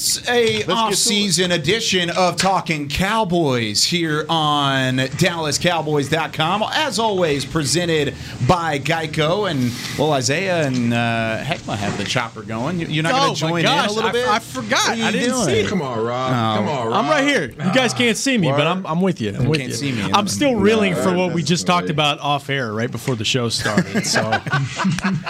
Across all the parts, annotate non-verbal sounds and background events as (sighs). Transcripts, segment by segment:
It's a off-season edition of Talking Cowboys here on DallasCowboys.com. As always, presented by Geico. And, well, Isaiah and uh, Heckma have the chopper going. You- You're not going Oh, to join gosh, in a little I- bit? I forgot. What are you I didn't doing? see it. Come on, Rob. Oh. Come on, Rob. I'm right here. You guys can't see me, but I'm, I'm with you. I'm You with can't you. see me. I'm still reeling for what we just talked about off air right before the show started. So (laughs)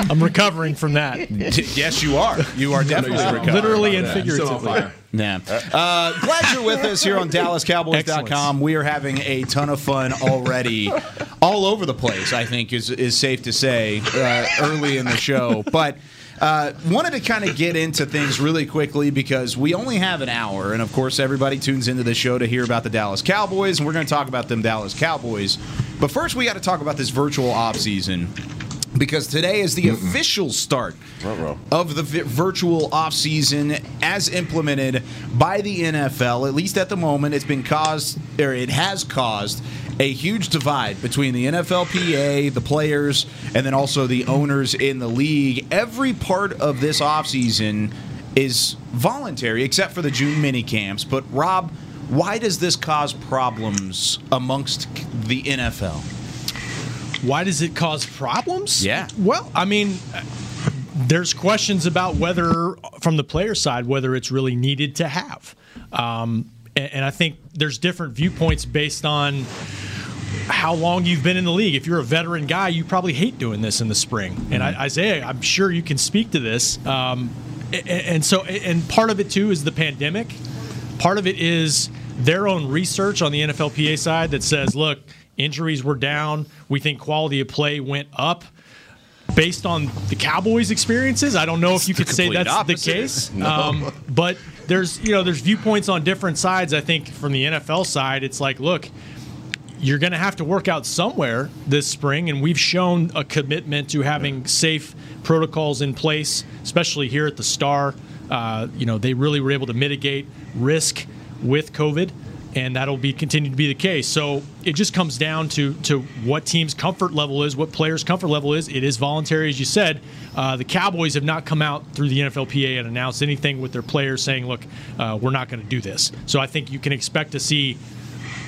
I'm recovering from that, yes, you are. You are definitely You're recovering. literally and You're still on figuratively. Fire. Yeah. Uh, glad you're with us here on DallasCowboys.com. We are having a ton of fun already, all over the place. I think is is safe to say uh, early in the show, but. Uh, wanted to kind of get into things really quickly because we only have an hour, and of course, everybody tunes into the show to hear about the Dallas Cowboys, and we're going to talk about them Dallas Cowboys. But first, we got to talk about this virtual offseason because today is the official start of the vi- virtual offseason as implemented by the NFL. At least at the moment, it's been caused, or it has caused, a huge divide between the NFLPA, the players, and then also the owners in the league. Every part of this offseason is voluntary, except for the June mini camps. But Rob, why does this cause problems amongst the NFL? Why does it cause problems? Yeah. Well, I mean, there's questions about whether, from the player side, whether it's really needed to have. Um, and, and I think there's different viewpoints based on how long you've been in the league. If you're a veteran guy, you probably hate doing this in the spring. And I, Isaiah, I'm sure you can speak to this. Um, a- a- and so, and part of it too is the pandemic. Part of it is their own research on the NFLPA side that says, look, injuries were down. We think quality of play went up. Based on the Cowboys' experiences, I don't know if you could say that's opposite. the case. Um, but there's you know there's viewpoints on different sides. I think from the NFL side, it's like, look, you're going to have to work out somewhere this spring, and we've shown a commitment to having safe protocols in place, especially here at the Star. Uh, you know, they really were able to mitigate risk with COVID, and that'll be continue to be the case. So it just comes down to to what team's comfort level is, what players' comfort level is. It is voluntary, as you said. Uh, the Cowboys have not come out through the NFLPA and announced anything with their players saying, "Look, uh, we're not going to do this." So I think you can expect to see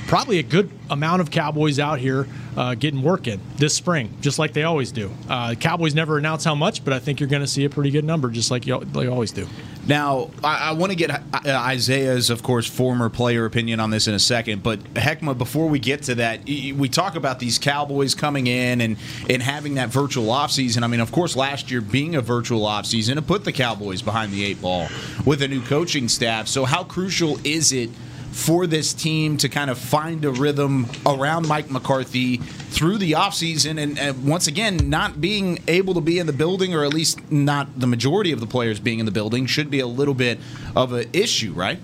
probably a good amount of Cowboys out here uh, getting work in this spring, just like they always do. Uh, Cowboys never announce how much, but I think you're going to see a pretty good number, just like you, they always do. Now, I, I want to get uh, Isaiah's, of course, former player opinion on this in a second. But Heckma, before we get to that, we talk about these Cowboys coming in and, and having that virtual offseason. I mean, of course, last year being a virtual offseason, it put the Cowboys behind the eight ball with a new coaching staff. So, how crucial is it? For this team to kind of find a rhythm around Mike McCarthy through the offseason and, and once again, not being able to be in the building, or at least not the majority of the players being in the building, should be a little bit of an issue, right?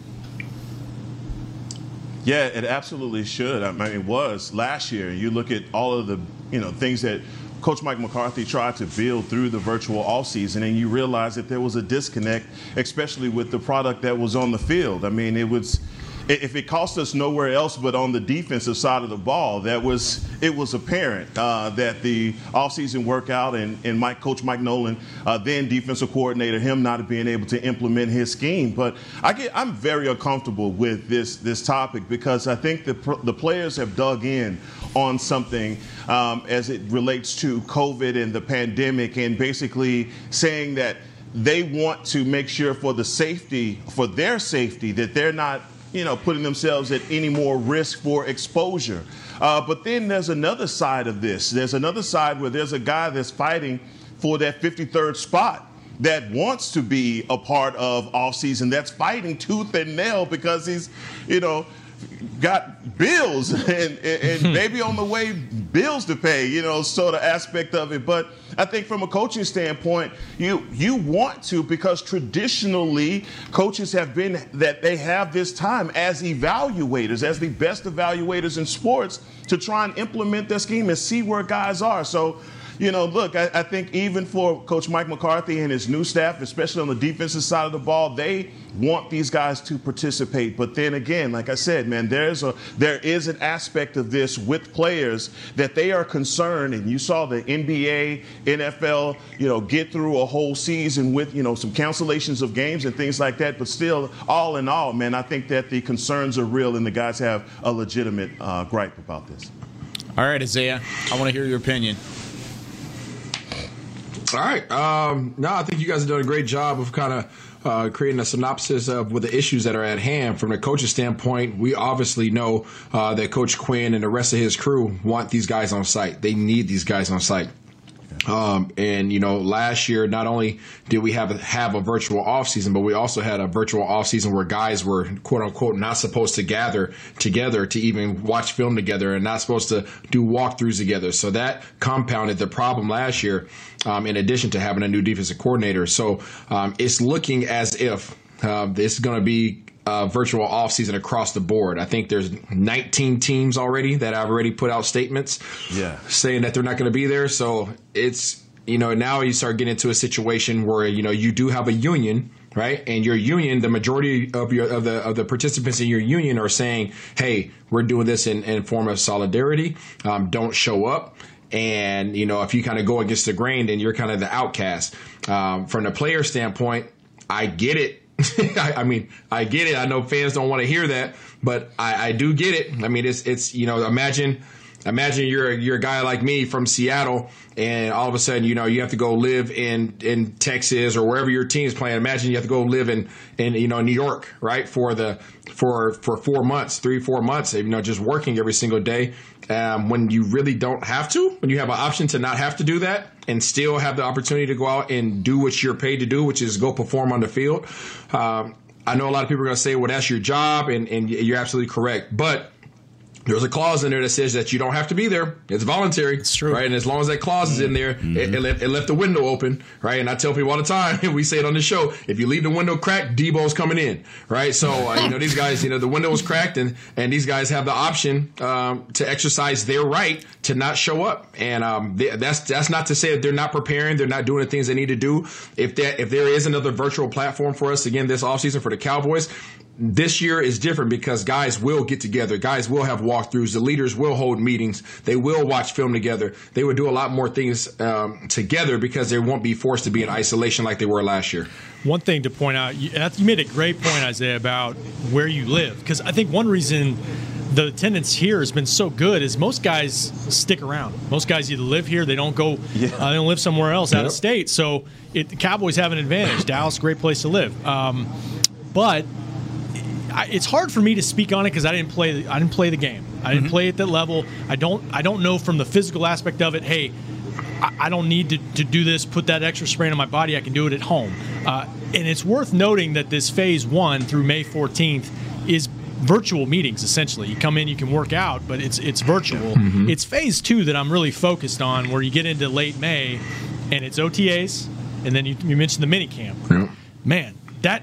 Yeah, it absolutely should. I mean, it was last year. You look at all of the, you know, things that Coach Mike McCarthy tried to build through the virtual offseason, and you realize that there was a disconnect, especially with the product that was on the field. I mean, it was. If it cost us nowhere else but on the defensive side of the ball, that was it was apparent uh, that the offseason workout and, and Mike, Coach Mike Nolan, uh, then defensive coordinator, him not being able to implement his scheme. But I get I'm very uncomfortable with this this topic because I think the the players have dug in on something um, as it relates to COVID and the pandemic, and basically saying that they want to make sure for the safety, for their safety, that they're not, you know, putting themselves at any more risk for exposure. Uh, but then there's another side of this. There's another side where there's a guy that's fighting for that 53rd spot that wants to be a part of off season, that's fighting tooth and nail because he's, you know, got bills (laughs) and, and, and hmm. maybe on the way bills to pay, you know, sort of aspect of it. But I think from a coaching standpoint, you you want to because traditionally coaches have been that they have this time as evaluators, as the best evaluators in sports to try and implement their scheme and see where guys are. So you know, look, I, I, think even for Coach Mike McCarthy and his new staff, especially on the defensive side of the ball, they want these guys to participate. But then again, like I said, man, there's a there is an aspect of this with players that they are concerned, and you saw the NBA, NFL, you know, get through a whole season with you know some cancellations of games and things like that. But still, all in all, man, I think that the concerns are real, and the guys have a legitimate uh, gripe about this. All right, Isaiah, I want to hear your opinion. All right. Um, no, I think you guys have done a great job of kind of uh, creating a synopsis of what the issues that are at hand. From the coach's standpoint, we obviously know uh, that Coach Quinn and the rest of his crew want these guys on site. They need these guys on site. Um, and you know, last year not only did we have a, have a virtual off season, but we also had a virtual off season where guys were quote unquote not supposed to gather together to even watch film together and not supposed to do walkthroughs together. So that compounded the problem last year. Um, in addition to having a new defensive coordinator, so um, it's looking as if uh, this is going to be uh, virtual offseason across the board. I think there's 19 teams already that have already put out statements yeah. saying that they're not going to be there. So it's, you know, now you start getting into a situation where, you know, you do have a union, right? And your union, the majority of your of the of the participants in your union are saying, "Hey, we're doing this in, in form of solidarity. Um, don't show up." And you know, if you kind of go against the grain, then you're kind of the outcast. Um, from the player standpoint, I get it (laughs) I, I, mean, I get it. I know fans don't want to hear that, but I, I do get it. I mean, it's it's you know, imagine imagine you're you're a guy like me from Seattle, and all of a sudden, you know, you have to go live in in Texas or wherever your team's playing. Imagine you have to go live in in you know New York, right, for the for for four months, three four months, you know, just working every single day. Um, when you really don't have to, when you have an option to not have to do that and still have the opportunity to go out and do what you're paid to do, which is go perform on the field. Um, I know a lot of people are going to say, well, that's your job, and, and you're absolutely correct. But there's a clause in there that says that you don't have to be there. It's voluntary. It's true. Right. And as long as that clause is in there, mm-hmm. it, it, left, it, left, the window open. Right. And I tell people all the time, (laughs) we say it on the show, if you leave the window cracked, Deebo's coming in. Right. So, uh, you know, these guys, you know, the window is cracked and, and these guys have the option um, to exercise their right to not show up. And um, they, that's that's not to say that they're not preparing, they're not doing the things they need to do. If that if there is another virtual platform for us again this offseason for the Cowboys, this year is different because guys will get together. Guys will have walkthroughs. The leaders will hold meetings. They will watch film together. They will do a lot more things um, together because they won't be forced to be in isolation like they were last year. One thing to point out, you, you made a great point, Isaiah, about where you live. Because I think one reason the attendance here has been so good is most guys stick around. Most guys either live here, they don't go, yeah. uh, they don't live somewhere else yep. out of state. So it, the Cowboys have an advantage. Dallas, great place to live. Um, but I, it's hard for me to speak on it because I didn't play. I didn't play the game. I didn't mm-hmm. play at that level. I don't. I don't know from the physical aspect of it. Hey, I, I don't need to, to do this. Put that extra strain on my body. I can do it at home. Uh, and it's worth noting that this phase one through May 14th is virtual meetings essentially. You come in, you can work out, but it's it's virtual. Mm-hmm. It's phase two that I'm really focused on, where you get into late May, and it's OTAs, and then you, you mentioned the mini camp. Yeah. Man, that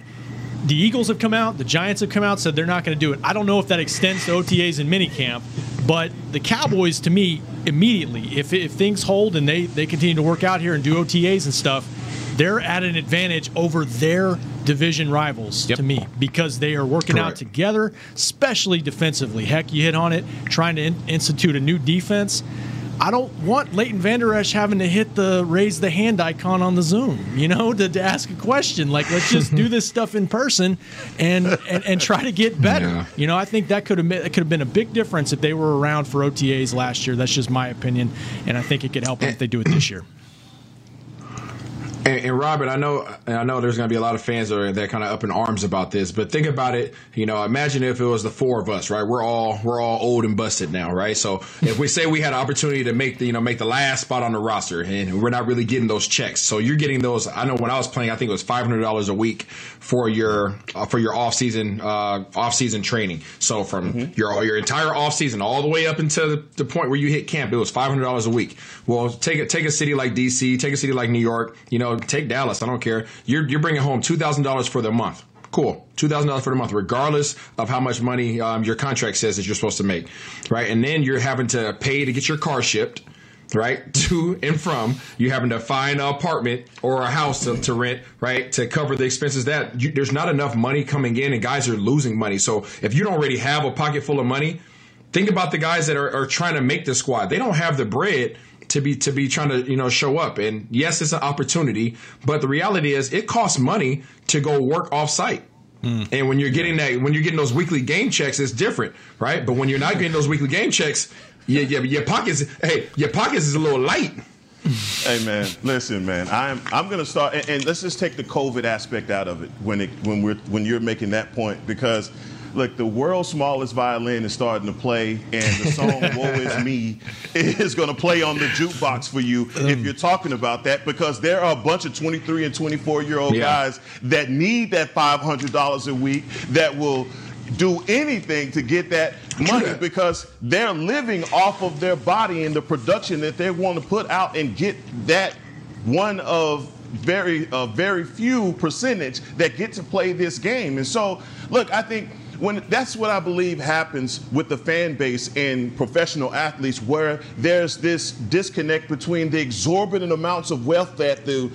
the Eagles have come out, the Giants have come out, said they're not going to do it. I don't know if that extends to OTAs and minicamp, but the Cowboys, to me, immediately, if, if things hold and they, they continue to work out here and do OTAs and stuff, they're at an advantage over their division rivals yep. to me because they are working Correct. out together, especially defensively. Heck, you hit on it, trying to in- institute a new defense. I don't want Leighton Vander Esch having to hit the raise the hand icon on the Zoom, you know, to, to ask a question. Like, let's just do (laughs) this stuff in person and, and, and try to get better. Yeah. You know, I think that could have been, could have been a big difference if they were around for OTAs last year. That's just my opinion, and I think it could help eh. if they do it this year. And, and Robert, I know, I know, there's going to be a lot of fans that are that kind of up in arms about this. But think about it. You know, imagine if it was the four of us, right? We're all we're all old and busted now, right? So if we say we had an opportunity to make the you know make the last spot on the roster, and we're not really getting those checks, so you're getting those. I know when I was playing, I think it was five hundred dollars a week for your uh, for your off season uh, off season training. So from mm-hmm. your your entire off season all the way up until the, the point where you hit camp, it was five hundred dollars a week. Well, take a take a city like DC, take a city like New York, you know take Dallas. I don't care. You're you're bringing home two thousand dollars for the month. Cool, two thousand dollars for the month, regardless of how much money um, your contract says that you're supposed to make, right? And then you're having to pay to get your car shipped, right, (laughs) to and from. You having to find an apartment or a house to, to rent, right, to cover the expenses. That you, there's not enough money coming in, and guys are losing money. So if you don't already have a pocket full of money, think about the guys that are, are trying to make the squad. They don't have the bread to be to be trying to you know show up. And yes, it's an opportunity, but the reality is it costs money to go work off site. Mm. And when you're getting that, when you're getting those weekly game checks, it's different, right? But when you're not getting those weekly game checks, yeah, yeah, but your pockets, hey, your pockets is a little light. hey man, listen, man. I'm I'm gonna start, and, and let's just take the COVID aspect out of it when it when we're when you're making that point because look, the world's smallest violin is starting to play, and the song (laughs) "Woe Is Me" is going to play on the jukebox for you if um. you're talking about that, because there are a bunch of 23 and 24 year old yeah. guys that need that $500 a week that will do anything to get that money because they're living off of their body and the production that they want to put out and get that one of very uh, very few percentage that get to play this game. And so, look, I think when that's what I believe happens with the fan base and professional athletes, where there's this disconnect between the exorbitant amounts of wealth that the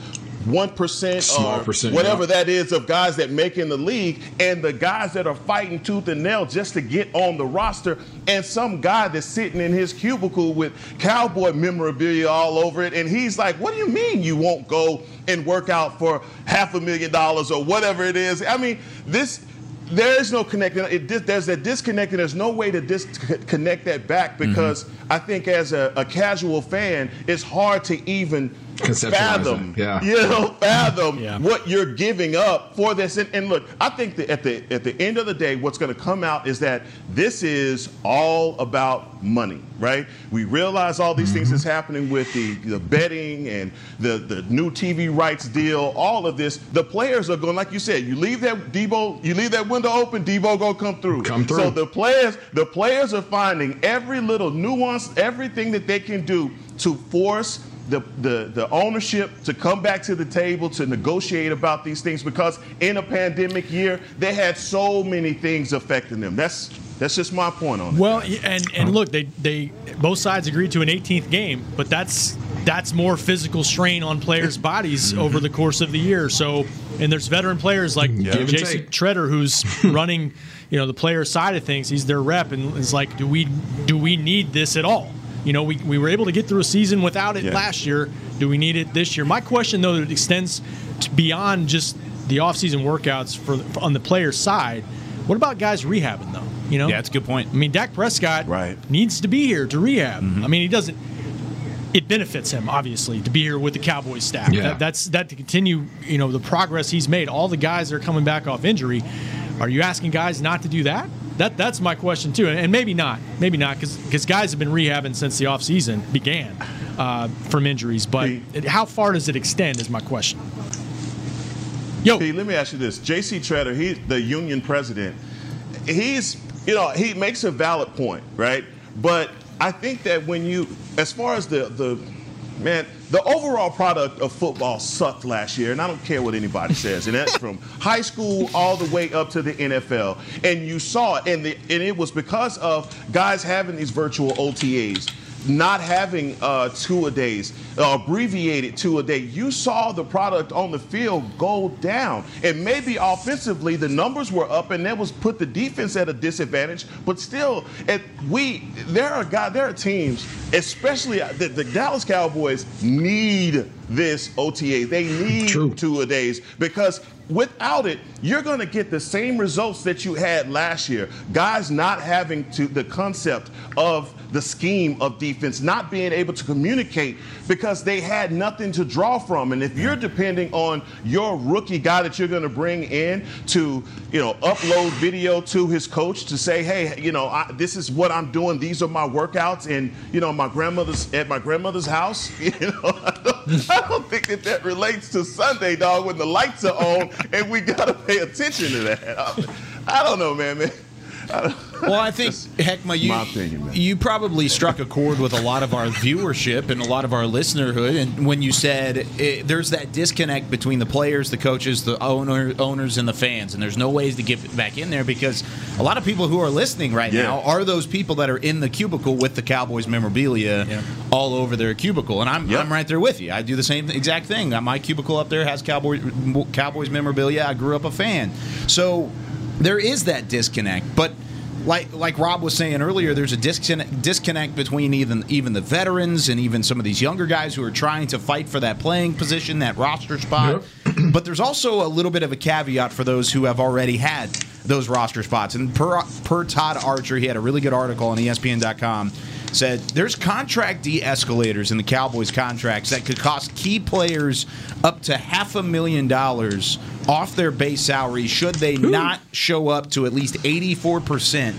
one percent or percent, whatever yeah. that is of guys that make in the league, and the guys that are fighting tooth and nail just to get on the roster, and some guy that's sitting in his cubicle with cowboy memorabilia all over it, and he's like, "What do you mean you won't go and work out for half a million dollars or whatever it is?" I mean, this there is no connecting. It, there's a disconnect, and there's no way to disconnect that back because mm-hmm. I think as a, a, casual fan, it's hard to even fathom, yeah. you know, fathom yeah. what you're giving up for this. And, and, look, I think that at the at the end of the day, what's going to come out is that this is all about money, right? We realize all these mm-hmm. things that's happening with the, the betting and the, the new TV rights deal, all of this. The players are going, like you said, you leave that Deebo, you leave that window open, Deebo gonna come through. Come through. So the players, the players are finding every little nuance, everything that they can do to force the, the, the ownership to come back to the table to negotiate about these things because in a pandemic year, they had so many things affecting them. That's that's just my point on it. Well, and and look, they they both sides agreed to an 18th game, but that's that's more physical strain on players' (laughs) bodies over the course of the year. So, and there's veteran players like yeah. Jason Tretter who's (laughs) running, you know, the player side of things. He's their rep, and it's like, do we do we need this at all? You know, we, we were able to get through a season without it yeah. last year. Do we need it this year? My question, though, it extends beyond just the offseason workouts for, for on the player side. What about guys rehabbing though? You know, yeah, that's a good point. I mean, Dak Prescott right. needs to be here to rehab. Mm-hmm. I mean, he doesn't. It benefits him obviously to be here with the Cowboys staff. Yeah. That, that's that to continue. You know, the progress he's made. All the guys that are coming back off injury. Are you asking guys not to do that? That that's my question too, and maybe not, maybe not, because guys have been rehabbing since the offseason began uh, from injuries. But Pete, how far does it extend? Is my question. Yo, Pete, let me ask you this: J.C. Tretter, he's the union president. He's, you know, he makes a valid point, right? But I think that when you, as far as the the man, the overall product of football sucked last year, and I don't care what anybody says, and that's from high school all the way up to the NFL. And you saw it, and, the, and it was because of guys having these virtual OTAs not having uh, two a days, uh, abbreviated two a day, you saw the product on the field go down. And maybe offensively, the numbers were up, and that was put the defense at a disadvantage. But still, we there are guys, there are teams, especially the, the Dallas Cowboys, need this OTA. They need True. two a days because without it, you're going to get the same results that you had last year. Guys not having to the concept of the scheme of defense, not being able to communicate because they had nothing to draw from. And if you're depending on your rookie guy that you're going to bring in to, you know, upload video to his coach to say, hey, you know, I, this is what I'm doing. These are my workouts, and you know, my grandmother's at my grandmother's house. (laughs) You know, (laughs) I don't, think that that relates to Sunday, dog, when the lights are on and we got to pay attention to that. I, (laughs) I don't know, man, man. (laughs) Well, I think Heckma, you my opinion, you probably struck a chord with a lot of our viewership and a lot of our listenerhood. And when you said eh, there's that disconnect between the players, the coaches, the owner, owners, and the fans, and there's no ways to get back in there because a lot of people who are listening right Yeah. now are those people that are in the cubicle with the Cowboys memorabilia Yeah. all over their cubicle. And I'm, Yep. I'm right there with you. I do the same exact thing. My cubicle up there has Cowboys Cowboys memorabilia. I grew up a fan, so there is that disconnect. But like like Rob was saying earlier, there's a disconnect disconnect between even even the veterans and even some of these younger guys who are trying to fight for that playing position, that roster spot. (clears throat) but there's also a little bit of a caveat for those who have already had those roster spots. And per per Todd Archer, he had a really good article on ESPN.com. Said there's contract de-escalators in the Cowboys contracts that could cost key players up to half a million dollars off their base salary should they not show up to at least 84%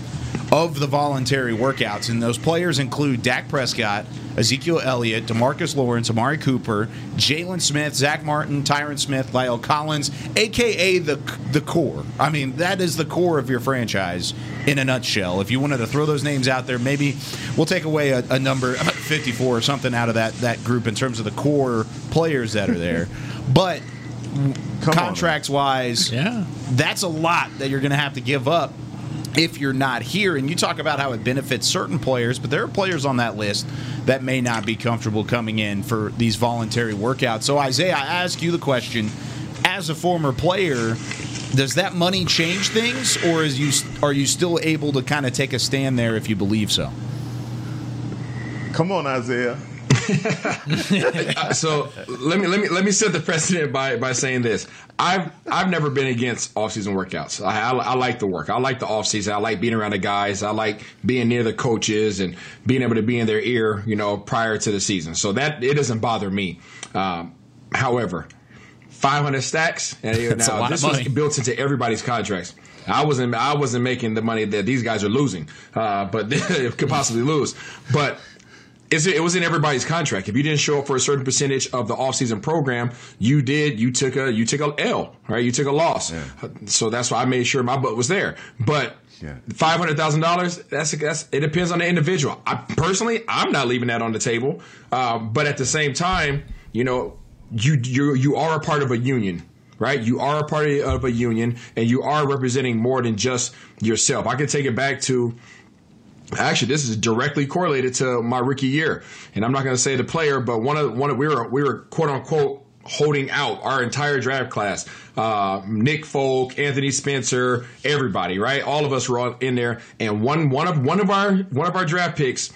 of the voluntary workouts. And those players include Dak Prescott, Ezekiel Elliott, Demarcus Lawrence, Amari Cooper, Jaylon Smith, Zack Martin, Tyron Smith, La'el Collins, aka the the core. I mean, that is the core of your franchise in a nutshell. If you wanted to throw those names out there, maybe we'll take away a, a number 54 or something out of that that group in terms of the core players that are there. (laughs) But. Contracts wise, Yeah. that's a lot that you're going to have to give up if you're not here. And you talk about how it benefits certain players, but there are players on that list that may not be comfortable coming in for these voluntary workouts. So, Isaiah, I ask you the question as a former player, does that money change things, or is you are you still able to kind of take a stand there if you believe so? Come on, Isaiah. (laughs) So let me let me let me set the precedent by by saying this. I've I've never been against off-season workouts. I, I, I like the work. I like the off-season. I like being around the guys. I like being near the coaches and being able to be in their ear, you know, prior to the season. So that it doesn't bother me. Um, however, 500 stacks and you That's a now this was built into everybody's contracts. I wasn't I wasn't making the money that these guys are losing, uh, but (laughs) they could possibly lose. But it was in everybody's contract. If you didn't show up for a certain percentage of the offseason program, you did. You took a you took a L, right? You took a loss. So that's why I made sure my butt was there. But Yeah. five hundred thousand dollars. That's that's it depends on the individual. I personally, I'm not leaving that on the table. Um, but at the same time, you know, you you you are a part of a union. Right, you are a part of a union, and you are representing more than just yourself. I can take it back to Actually, this is directly correlated to my rookie year, and I'm not going to say the player, but one of one of, we were we were quote unquote holding out our entire draft class. Uh, Nick Folk, Anthony Spencer, everybody, right? All of us were all in there, and one one of one of our one of our draft picks.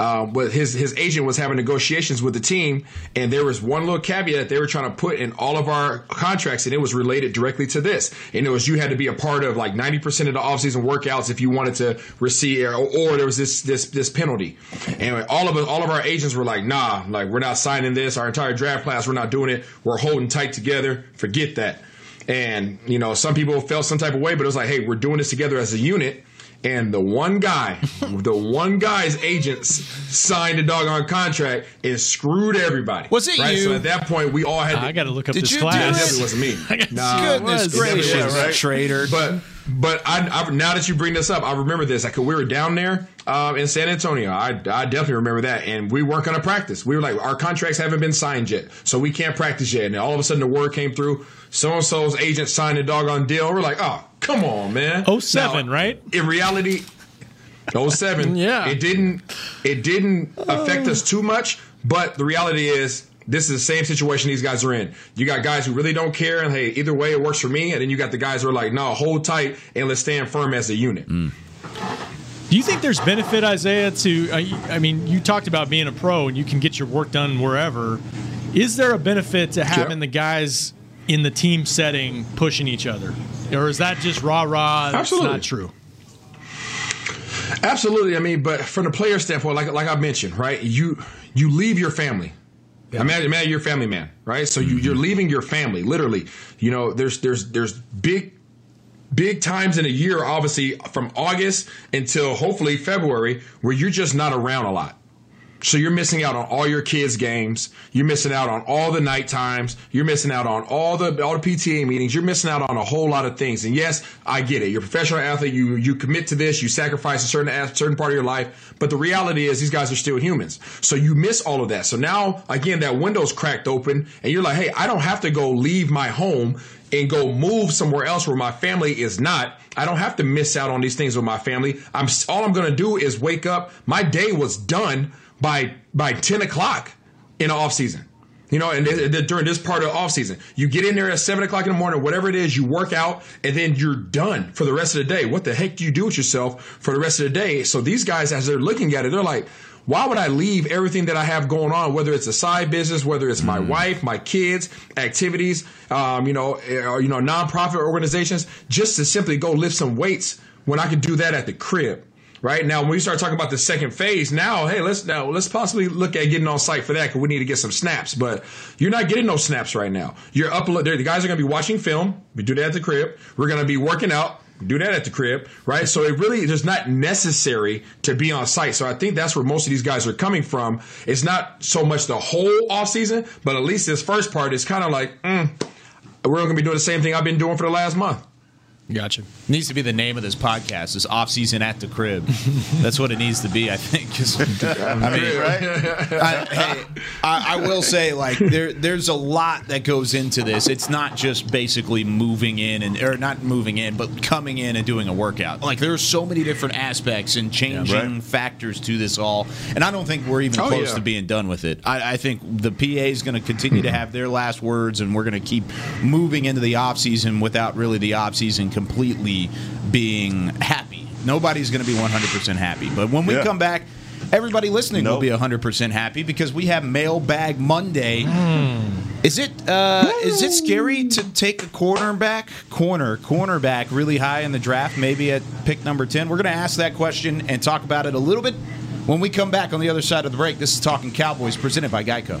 Uh, but his his agent was having negotiations with the team, and there was one little caveat they were trying to put in all of our contracts, and it was related directly to this. And it was you had to be a part of like ninety percent of the offseason workouts if you wanted to receive, or, or there was this this this penalty. And all of us, all of our agents were like, "Nah, like we're not signing this. Our entire draft class, we're not doing it. We're holding tight together. Forget that." And you know, some people felt some type of way, but it was like, "Hey, we're doing this together as a unit." And the one guy, (laughs) the one guy's agents signed a doggone contract and screwed everybody. Was it right? you? So at that point, we all had. To, I got to look up Did this you do Yeah, it definitely wasn't me. (laughs) I got- Nah, Goodness was. gracious, Yeah, right. traitor! but but I, I now that you bring this up, I remember this. Like we were down there um, in San Antonio. I, I definitely remember that, and we weren't going to practice. We were like, our contracts haven't been signed yet, so we can't practice yet. And all of a sudden, the word came through. So and so's agent signed a doggone deal. We're like, oh, come on, man. 07, Now, right? In reality, 07. (laughs) Yeah. It didn't. It didn't affect us too much. But the reality is. This is the same situation these guys are in. You got guys who really don't care, and hey, either way it works for me. And then you got the guys who are like, no, hold tight and let's stand firm as a unit. Mm. Do you think there's benefit, Isaiah, to? Uh, I I mean, you talked about being a pro and you can get your work done wherever. Is there a benefit to having the guys in the team setting pushing each other, or is that just rah rah? That's Absolutely. not true. Absolutely. I mean, but from the player standpoint, like like I mentioned, right? You you leave your family. Imagine, imagine you're a family man, right? So you, you're mm-hmm. leaving your family, literally. You know, there's there's there's big big times in a year, obviously from August until hopefully February, where you're just not around a lot. So you're missing out on all your kids' games. You're missing out on all the night times. You're missing out on all the all the PTA meetings. You're missing out on a whole lot of things. And yes, I get it. You're a professional athlete. You you commit to this. You sacrifice a certain certain part of your life. But the reality is, these guys are still humans. So you miss all of that. So now again, that window's cracked open, and you're like, hey, I don't have to go leave my home and go move somewhere else where my family is not. I don't have to miss out on these things with my family. I'm all I'm going to do is wake up. My day was done by by 10 o'clock in off season. You know, and th- th- during this part of off season, you get in there at seven o'clock in the morning, whatever it is, you work out, and then you're done for the rest of the day. What the heck do you do with yourself for the rest of the day? So these guys, as they're looking at it, they're like, why would I leave everything that I have going on, whether it's a side business, whether it's my wife, my kids, activities, um, you know, or, you know, nonprofit organizations, just to simply go lift some weights when I could do that at the crib? Right now, when we start talking about the second phase, now, hey, let's now let's possibly look at getting on site for that because we need to get some snaps. But you're not getting no snaps right now. You're up. There the guys are going to be watching film. We do that at the crib. We're going to be working out. Do that at the crib, right? So it really is not necessary to be on site. So I think that's where most of these guys are coming from. It's not so much the whole off season, but at least this first part is kind of like, mm, we're going to be doing the same thing I've been doing for the last month. Gotcha. Needs to be the name of this podcast. Is off season at the crib. (laughs) That's what it needs to be. I think. (laughs) (laughs) I mean, I, hey, I, I will say, like, there, there's a lot that goes into this. It's not just basically moving in and, or not moving in, but coming in and doing a workout. Like, there are so many different aspects and changing right. factors to this all. And I don't think we're even Oh, close yeah. to being done with it. I, I think the PA is going to continue to hmm. have their last words, and we're going to keep moving into the off season without really the off season completely being happy. Nobody's going to be 100% happy. But when we Yeah. come back, everybody listening will be 100% happy because we have Mailbag Monday. Is it uh, is it scary to take a cornerback corner cornerback really high in the draft, maybe at pick number 10? We're going to ask that question and talk about it a little bit when we come back on the other side of the break. This is Talking Cowboys presented by Geico.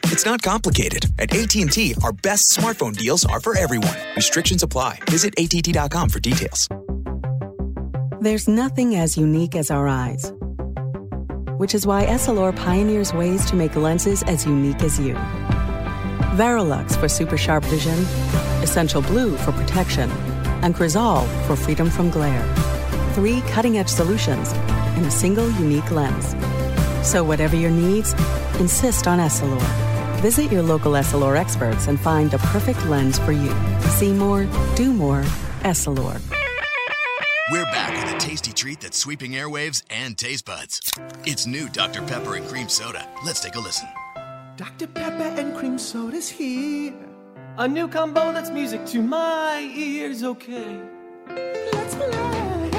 It's not complicated. At AT&T, our best smartphone deals are for everyone. Restrictions apply. Visit att.com for details. There's nothing as unique as our eyes, which is why Essilor pioneers ways to make lenses as unique as you. Varilux for super sharp vision, Essential Blue for protection, and Crizal for freedom from glare. Three cutting edge solutions in a single unique lens. So, whatever your needs, insist on Essilor. Visit your local Essilor experts and find the perfect lens for you. See more, do more, Essilor. We're back with a tasty treat that's sweeping airwaves and taste buds. It's new Dr. Pepper and Cream Soda. Let's take a listen. Dr. Pepper and cream soda's here. A new combo that's music to my ears, okay? Let's play.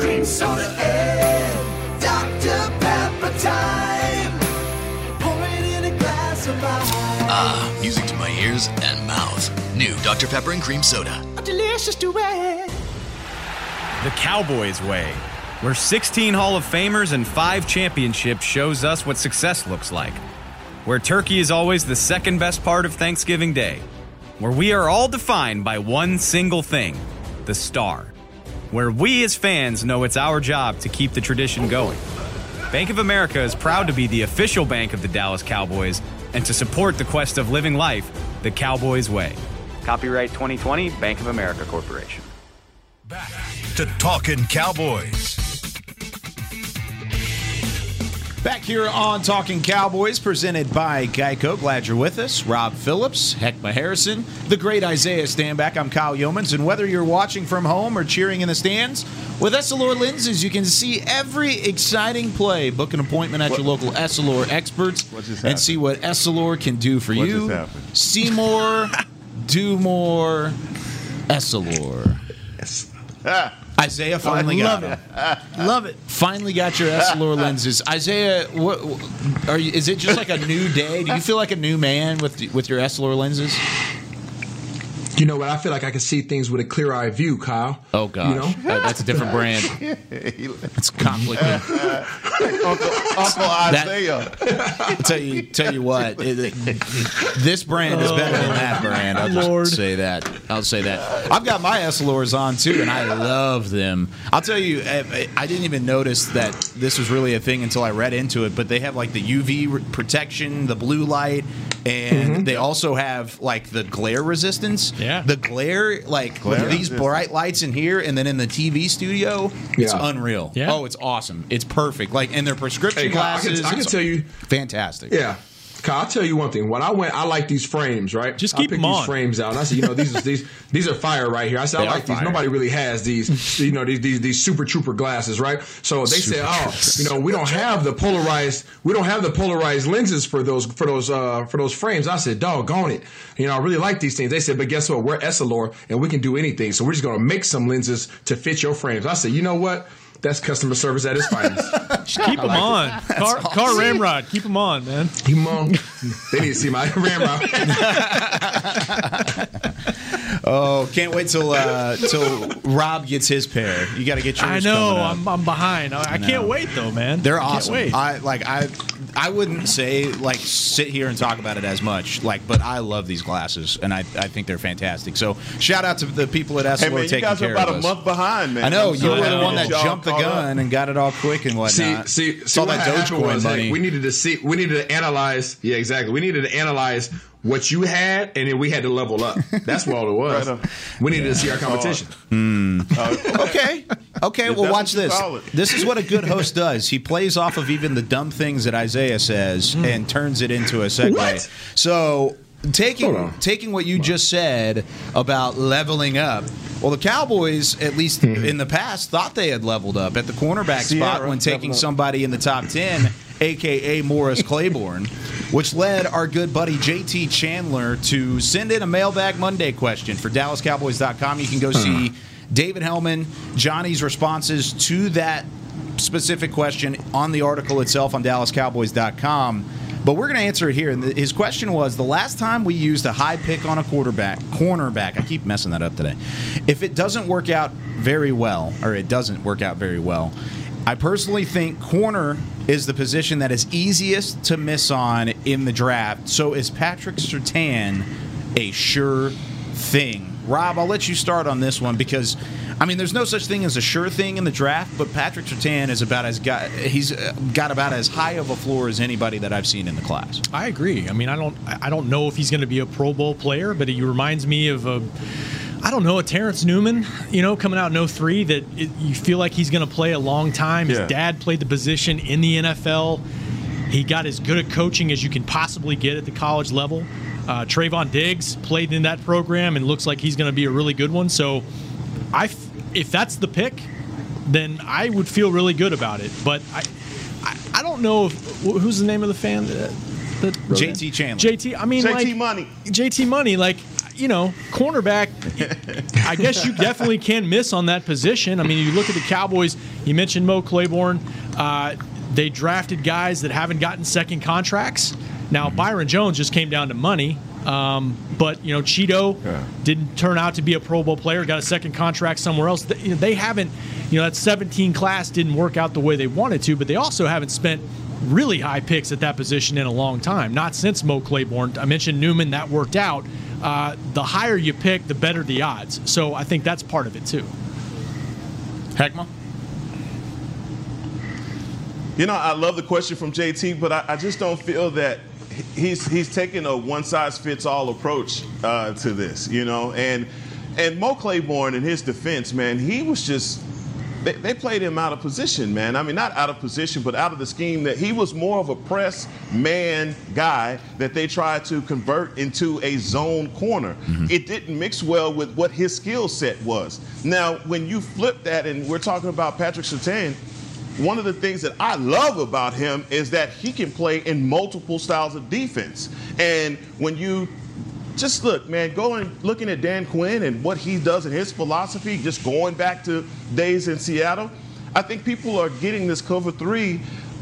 Cream soda and Dr. Pepper time. Ah, music to my ears and mouth. New Dr. Pepper and Cream Soda. A delicious duet. The Cowboys way, where 16 Hall of Famers and 5 championships shows us what success looks like. Where turkey is always the second best part of Thanksgiving Day. Where we are all defined by one single thing the star. Where we as fans know it's our job to keep the tradition going. Bank of America is proud to be the official bank of the Dallas Cowboys and to support the quest of living life the Cowboys way. Copyright 2020 Bank of America Corporation. Back to Talking Cowboys. Back here on Talking Cowboys, presented by Geico. Glad you're with us. Rob Phillips, Heckma Harrison, the great Isaiah Stanback. I'm Kyle Youmans. And whether you're watching from home or cheering in the stands, with Essilor lenses, you can see every exciting play. Book an appointment at your local Essilor experts and see what Essilor can do for What you. See more, do more, Essilor. (laughs) Isaiah oh, finally I got love him. Love it. Finally got your Essilor (laughs) lenses, Isaiah. What are you? Is it just like a new day? Do you feel like a new man with with your Essilor lenses? You know what? I feel like I can see things with a clear eye view, Kyle. Oh gosh, You know? That- that's a different brand. (laughs) It's complicated. Uncle, Uncle Isaiah. I'll tell you, tell you what, it- it- this brand is better than that oh, brand. I'll just Lord. say that. I'll say that. I've got my Essilors on too, and I love them. I'll tell you, I I didn't even notice that this was really a thing until I read into it. But they have like the UV protection, the blue light, and mm-hmm. they also have like the glare resistance. Yeah. the glare, like Glare with these resistance. bright lights in here, and then in the TV studio, it's unreal. Yeah. Oh, it's awesome. It's perfect. Like, and their prescription Hey, Kyle, I can, glasses. I can tell you, fantastic. yeah. Kyle, I'll tell you one thing. When I went, I like these frames, right? Just I keep picked them these frames out, and I said, you know, these are these (laughs) these are fire right here. I said, They I like these. fire. Nobody really has these, you know, these these, these super trooper glasses, right? So they said, oh, you know, we don't have the polarized, we don't have the polarized lenses for those for those uh for those frames. I said, doggone it, you know, I really like these things. They said, but guess what? We're Essilor, and we can do anything. So we're just gonna make some lenses to fit your frames. I said, you know what? That's customer service at its finest. (laughs) Keep them on. Car, car ramrod. Keep them on, man. Keep 'em on. They need to see my (laughs) ramrod. (laughs) Oh, can't wait till uh, till Rob gets his pair. You got to get yours. I know. up. I'm, I'm behind. I, I can't wait though, man. They're I can't awesome. wait. I like I I wouldn't say like sit here and talk about it as much, like, but I love these glasses and I, I think they're fantastic. So shout out to the people at Essilor Hey man, you guys are about a month behind, man. I know you were the one that jumped the gun up. and got it all quick and See, whatnot. see, see Saw what that happened Dogecoin was, like, money. we needed to see, we needed to analyze. Yeah, exactly. We needed to analyze what you had, and then we had to level up. That's what all it was. (laughs) Right we needed to see our competition. okay. Okay, If well, watch this. This is what a good host does. He plays off of even the dumb things that Isaiah says and turns it into a segue. What? So, taking taking what you just said about leveling up. Well, the Cowboys, at least Mm-hmm. in the past, thought they had leveled up at the cornerback Sierra, spot when taking somebody in the top 10, aka Morris Claiborne, which led our good buddy JT Chandler to send in a mailbag Monday question for DallasCowboys.com. You can go hmm. see David Helman, Johnny's responses to that specific question on the article itself on DallasCowboys.com. But we're going to answer it here. And his question was the last time we used a high pick on a quarterback, cornerback, I keep messing that up today. If it doesn't work out very well, or it doesn't work out very well, I personally think corner is the position that is easiest to miss on in the draft. So is Patrick Surtain a sure thing? Rob, I'll let you start on this one because I mean, there's no such thing as a sure thing in the draft, but Patrick Surtain is about as got he's uh, got about as high of a floor as anybody that I've seen in the class. I agree. I mean, I don't I don't know if he's going to be a Pro Bowl player, but he reminds me of a I don't know, a Terrence Newman, you know, coming out in 03 that it, you feel like he's going to play a long time. His Yeah. dad played the position in the NFL. He got as good at coaching as you can possibly get at the college level. Uh, Trevon Diggs played in that program and looks like he's going to be a really good one. So, I, f- if that's the pick, then I would feel really good about it. But I, I, I don't know if who's the name of the fan that, that JT it? Chandler. JT. I mean, JT like, Money. JT Money, like you know, cornerback. I guess you (laughs) definitely can miss on that position. I mean, you look at the Cowboys. You mentioned Mo Claiborne. Uh, they drafted guys that haven't gotten second contracts. Now Byron Jones just came down to money. Um, but you know, Chido Yeah. didn't turn out to be a Pro Bowl player. Got a second contract somewhere else. They, you know, they haven't. You know, that 17 class didn't work out the way they wanted to. But they also haven't spent really high picks at that position in a long time. Not since Mo Claiborne. I mentioned Newman. That worked out. Uh, the higher you pick, the better the odds. So I think that's part of it too. Heckma? You know, I love the question from JT, but I, I just don't feel that he's he's taking a one size fits all approach uh, to this. You know, and and Mo Claiborne, in his defense, man, he was just they, they played him out of position, man. I mean, not out of position, but out of the scheme that he was more of a press man guy that they tried to convert into a zone corner. Mm-hmm. It didn't mix well with what his skill set was. Now, when you flip that, and we're talking about Patrick Surtain, one of the things that I love about him is that he can play in multiple styles of defense. And when you just look, man, going looking at Dan Quinn and what he does and his philosophy, just going back to days in Seattle, I think people are getting this cover three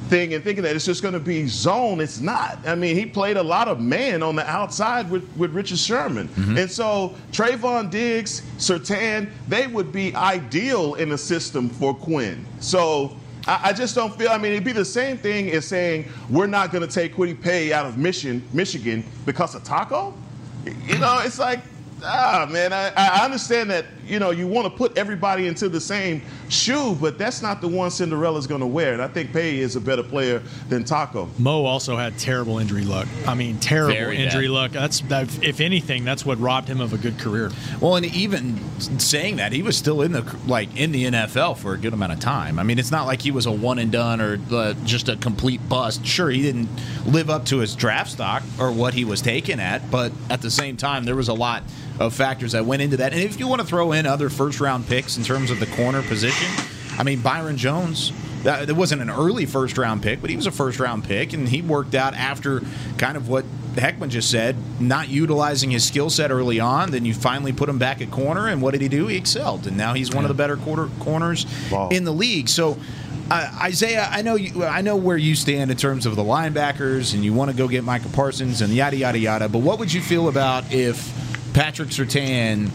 thing and thinking that it's just going to be zone. It's not. I mean, he played a lot of man on the outside with, with Richard Sherman. Mm-hmm. And so Trevon Diggs, Surtain, they would be ideal in a system for Quinn. So I, I just don't feel. I mean, it'd be the same thing as saying we're not going to take Kwity Paye out of Michigan because of Taco. You know, it's like, ah, man. I, I understand that you know you want to put everybody into the same shoe, but that's not the one Cinderella's going to wear. And I think Paye is a better player than Taco. Mo also had terrible injury luck. I mean, terrible Very injury bad. luck. That's that, if anything, that's what robbed him of a good career. Well, and even saying that, he was still in the like in the NFL for a good amount of time. I mean, it's not like he was a one and done or uh, just a complete bust. Sure, he didn't live up to his draft stock or what he was taken at, but at the same time, there was a lot of factors that went into that. And if you want to throw in other first round picks in terms of the corner position, I mean, Byron Jones. That, wasn't an early first round pick, but he was a first round pick, and he worked out after kind of what Heckman just said, not utilizing his skill set early on. Then you finally put him back at corner, and what did he do? He excelled, and now he's one of the better quarter corners in the league. So. Uh, Isaiah, I know you, I know where you stand in terms of the linebackers, and you want to go get Micah Parsons and yada yada yada. But what would you feel about if Patrick Surtain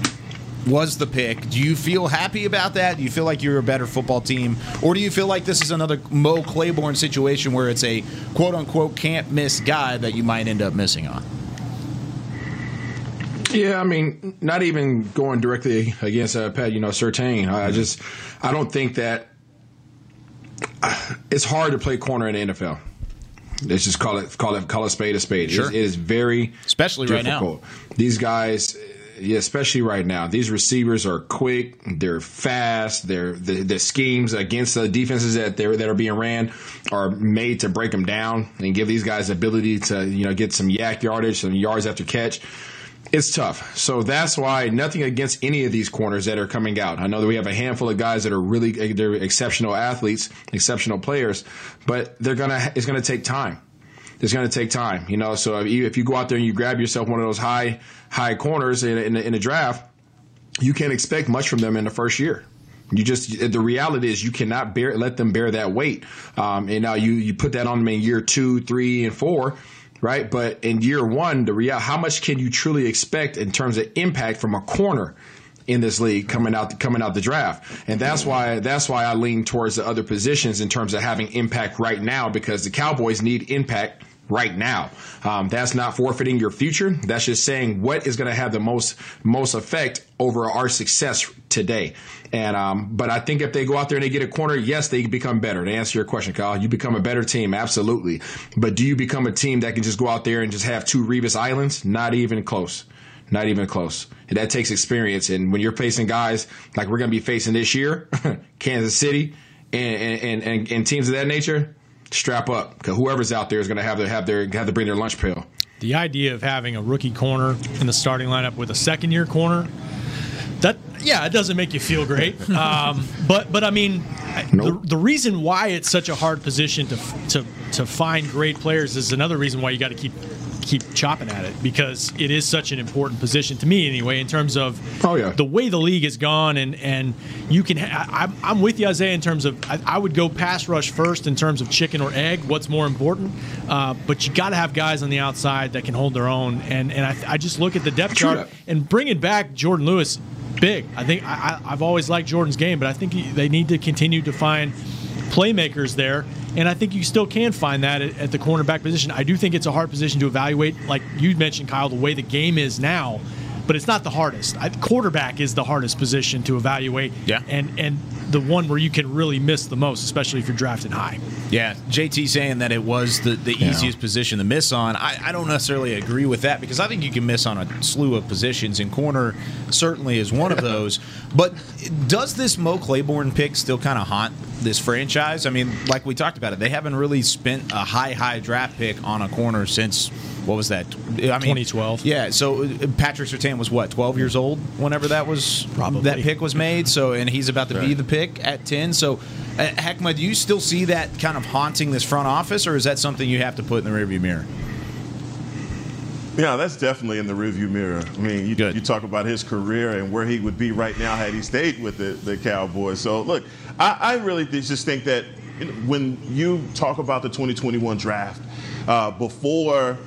was the pick? Do you feel happy about that? Do you feel like you're a better football team, or do you feel like this is another Mo Claiborne situation where it's a quote unquote can't miss guy that you might end up missing on? Yeah, I mean, not even going directly against uh, Pat, you know, Surtain. I just, I don't think that it's hard to play corner in the NFL. Let's just call it, call it, call a spade a spade. It is- Sure. it is very, Especially right now. difficult. These guys, yeah, especially right now, these receivers are quick. They're fast. They're the, the schemes against the defenses that they that are being ran are made to break them down and give these guys the ability to you know get some YAC yardage, some yards after catch. It's tough. So that's why nothing against any of these corners that are coming out. I know that we have a handful of guys that are really they're exceptional athletes, exceptional players, but they're gonna it's gonna take time. It's going to take time, you know. So if you, if you go out there and you grab yourself one of those high high corners in, in, in a draft, you can't expect much from them in the first year. You just the reality is you cannot bear let them bear that weight. Um, and now you you put that on them in year two, three, and four, right? But in year one, the real how much can you truly expect in terms of impact from a corner? in this league coming out coming out the draft, and that's why that's why I lean towards the other positions in terms of having impact right now because the Cowboys need impact right now. Um, that's not forfeiting your future. That's just saying what is going to have the most most effect over our success today. And um, but I think if they go out there and they get a corner, yes, they become better. To answer your question, Kyle, you become a better team, absolutely. But do you become a team that can just go out there and just have two Revis Islands? Not even close. Not even close. And that takes experience. And when you're facing guys like we're going to be facing this year, (laughs) Kansas City, and and, and, and teams of that nature, strap up because whoever's out there is going to have to have their have to bring their lunch pail. The idea of having a rookie corner in the starting lineup with a second year corner, that yeah, it doesn't make you feel great. (laughs) Um, but but I mean, I- the, the reason why it's such a hard position to to to find great players is another reason why you got to keep keep chopping at it because it is such an important position to me anyway in terms of oh, yeah. the way the league has gone and and you can ha- I, I'm- I'm with you Isaiah in terms of I, I would go pass rush first in terms of chicken or egg what's more important uh, but you got to have guys on the outside that can hold their own and and I, I just look at the depth True chart and bringing back Jourdan Lewis big I think I, I- I've always liked Jourdan's game but I think they need to continue to find playmakers there. And I think you still can find that at, at the cornerback position. I do think it's a hard position to evaluate, like you mentioned, Kyle, the way the game is now. But it's not the hardest. I, quarterback is the hardest position to evaluate. Yeah. And and the one where you can really miss the most, especially if you're drafted high. Yeah, JT saying that it was the, the Yeah. easiest position to miss on. I, I don't necessarily agree with that because I think you can miss on a slew of positions, and corner certainly is one of those. but does this Mo Claiborne pick still kind of haunt this franchise? I mean, like we talked about it, they haven't really spent a high, high draft pick on a corner since. What was that? I mean, 2012. Yeah. So uh, Patrick Surtain was what, 12 years old whenever that was Probably. that pick was made. So, and he's about to be the pick at 10. So, uh, Heckma, do you still see that kind of haunting this front office, or is that something you have to put in the rearview mirror? Yeah, that's definitely in the rearview mirror. I mean, you, you talk about his career and where he would be right now had he stayed with the, the Cowboys. So, look, I, I really just think that when you talk about the 2021 draft, uh, before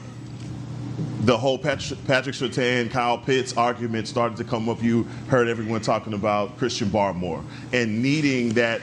the whole Patrick, Patrick Surtain, Kyle Pitts argument started to come up, you heard everyone talking about Christian Barmore and needing that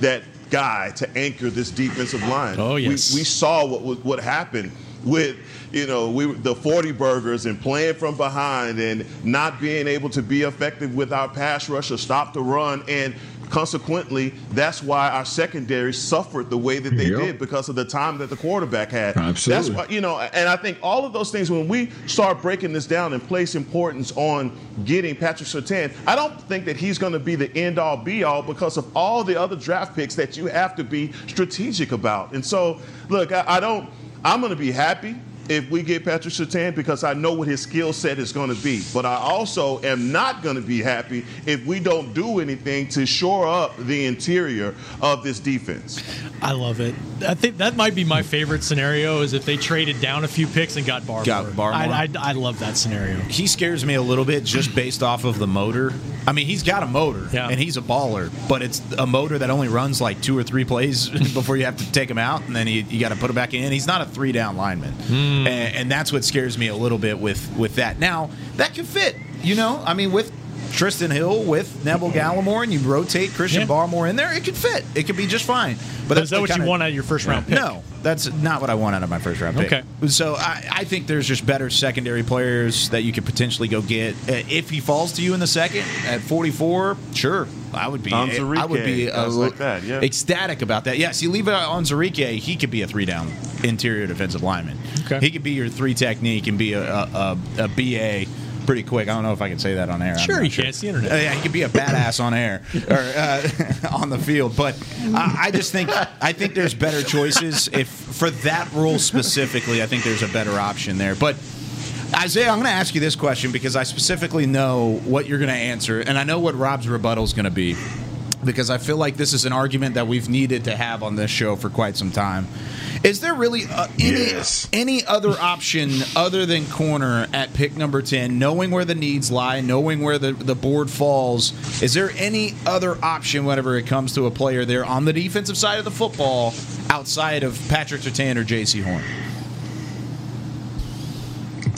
that guy to anchor this defensive line. Oh, yes. We, we saw what what happened with you know we the 40 burgers and playing from behind and not being able to be effective with our pass rush or stop the run and consequently that's why our secondary suffered the way that they Yep. did because of the time that the quarterback had Absolutely. that's why you know and i think all of those things when we start breaking this down and place importance on getting patrick surtain i don't think that he's going to be the end all be all because of all the other draft picks that you have to be strategic about and so look i, I don't i'm going to be happy if we get Patrick Surtain because I know what his skill set is going to be. But I also am not going to be happy if we don't do anything to shore up the interior of this defense. I love it. I think that might be my favorite scenario is if they traded down a few picks and got Barmore. Got Barmore. I, I, I love that scenario. He scares me a little bit just based off of the motor. I mean, he's got a motor and he's a baller, but it's a motor that only runs like two or three plays (laughs) before you have to take him out, and then you, you got to put him back in. He's not a three down lineman, hmm. Mm. and, and that's what scares me a little bit with with that. Now that could fit, you know. I mean, with Trysten Hill, with Neville Gallimore, and you rotate Christian Yeah. Barmore in there, it could fit. It could be just fine. But But that's is that what you kinda- want out of your first round pick? No, that's not what I want out of my first round pick. Okay. So I, I think there's just better secondary players that you could potentially go get. Uh, If he falls to you in the second at 44, sure, I would be. Onwuzurike, I would be guys like that, yeah. ecstatic about that. Yes, you Levi Onwuzurike, he could be a three down interior defensive lineman. Okay. He could be your three technique and be a, a, a, a BA. Pretty quick. I don't know if I can say that on air. Sure, you can. It's the internet. Uh, yeah, he could be a badass on air or uh, (laughs) on the field, but I, I just think I think there's better choices. If for that role specifically, I think there's a better option there. But Isaiah, I'm going to ask you this question because I specifically know what you're going to answer, and I know what Rob's rebuttal is going to be. Because I feel like this is an argument that we've needed to have on this show for quite some time. Is there really uh, any any other option other than corner at pick number ten? Knowing where the needs lie, knowing where the, the board falls, is there any other option whenever it comes to a player there on the defensive side of the football outside of Patrick Surtain or Jaycee Horn?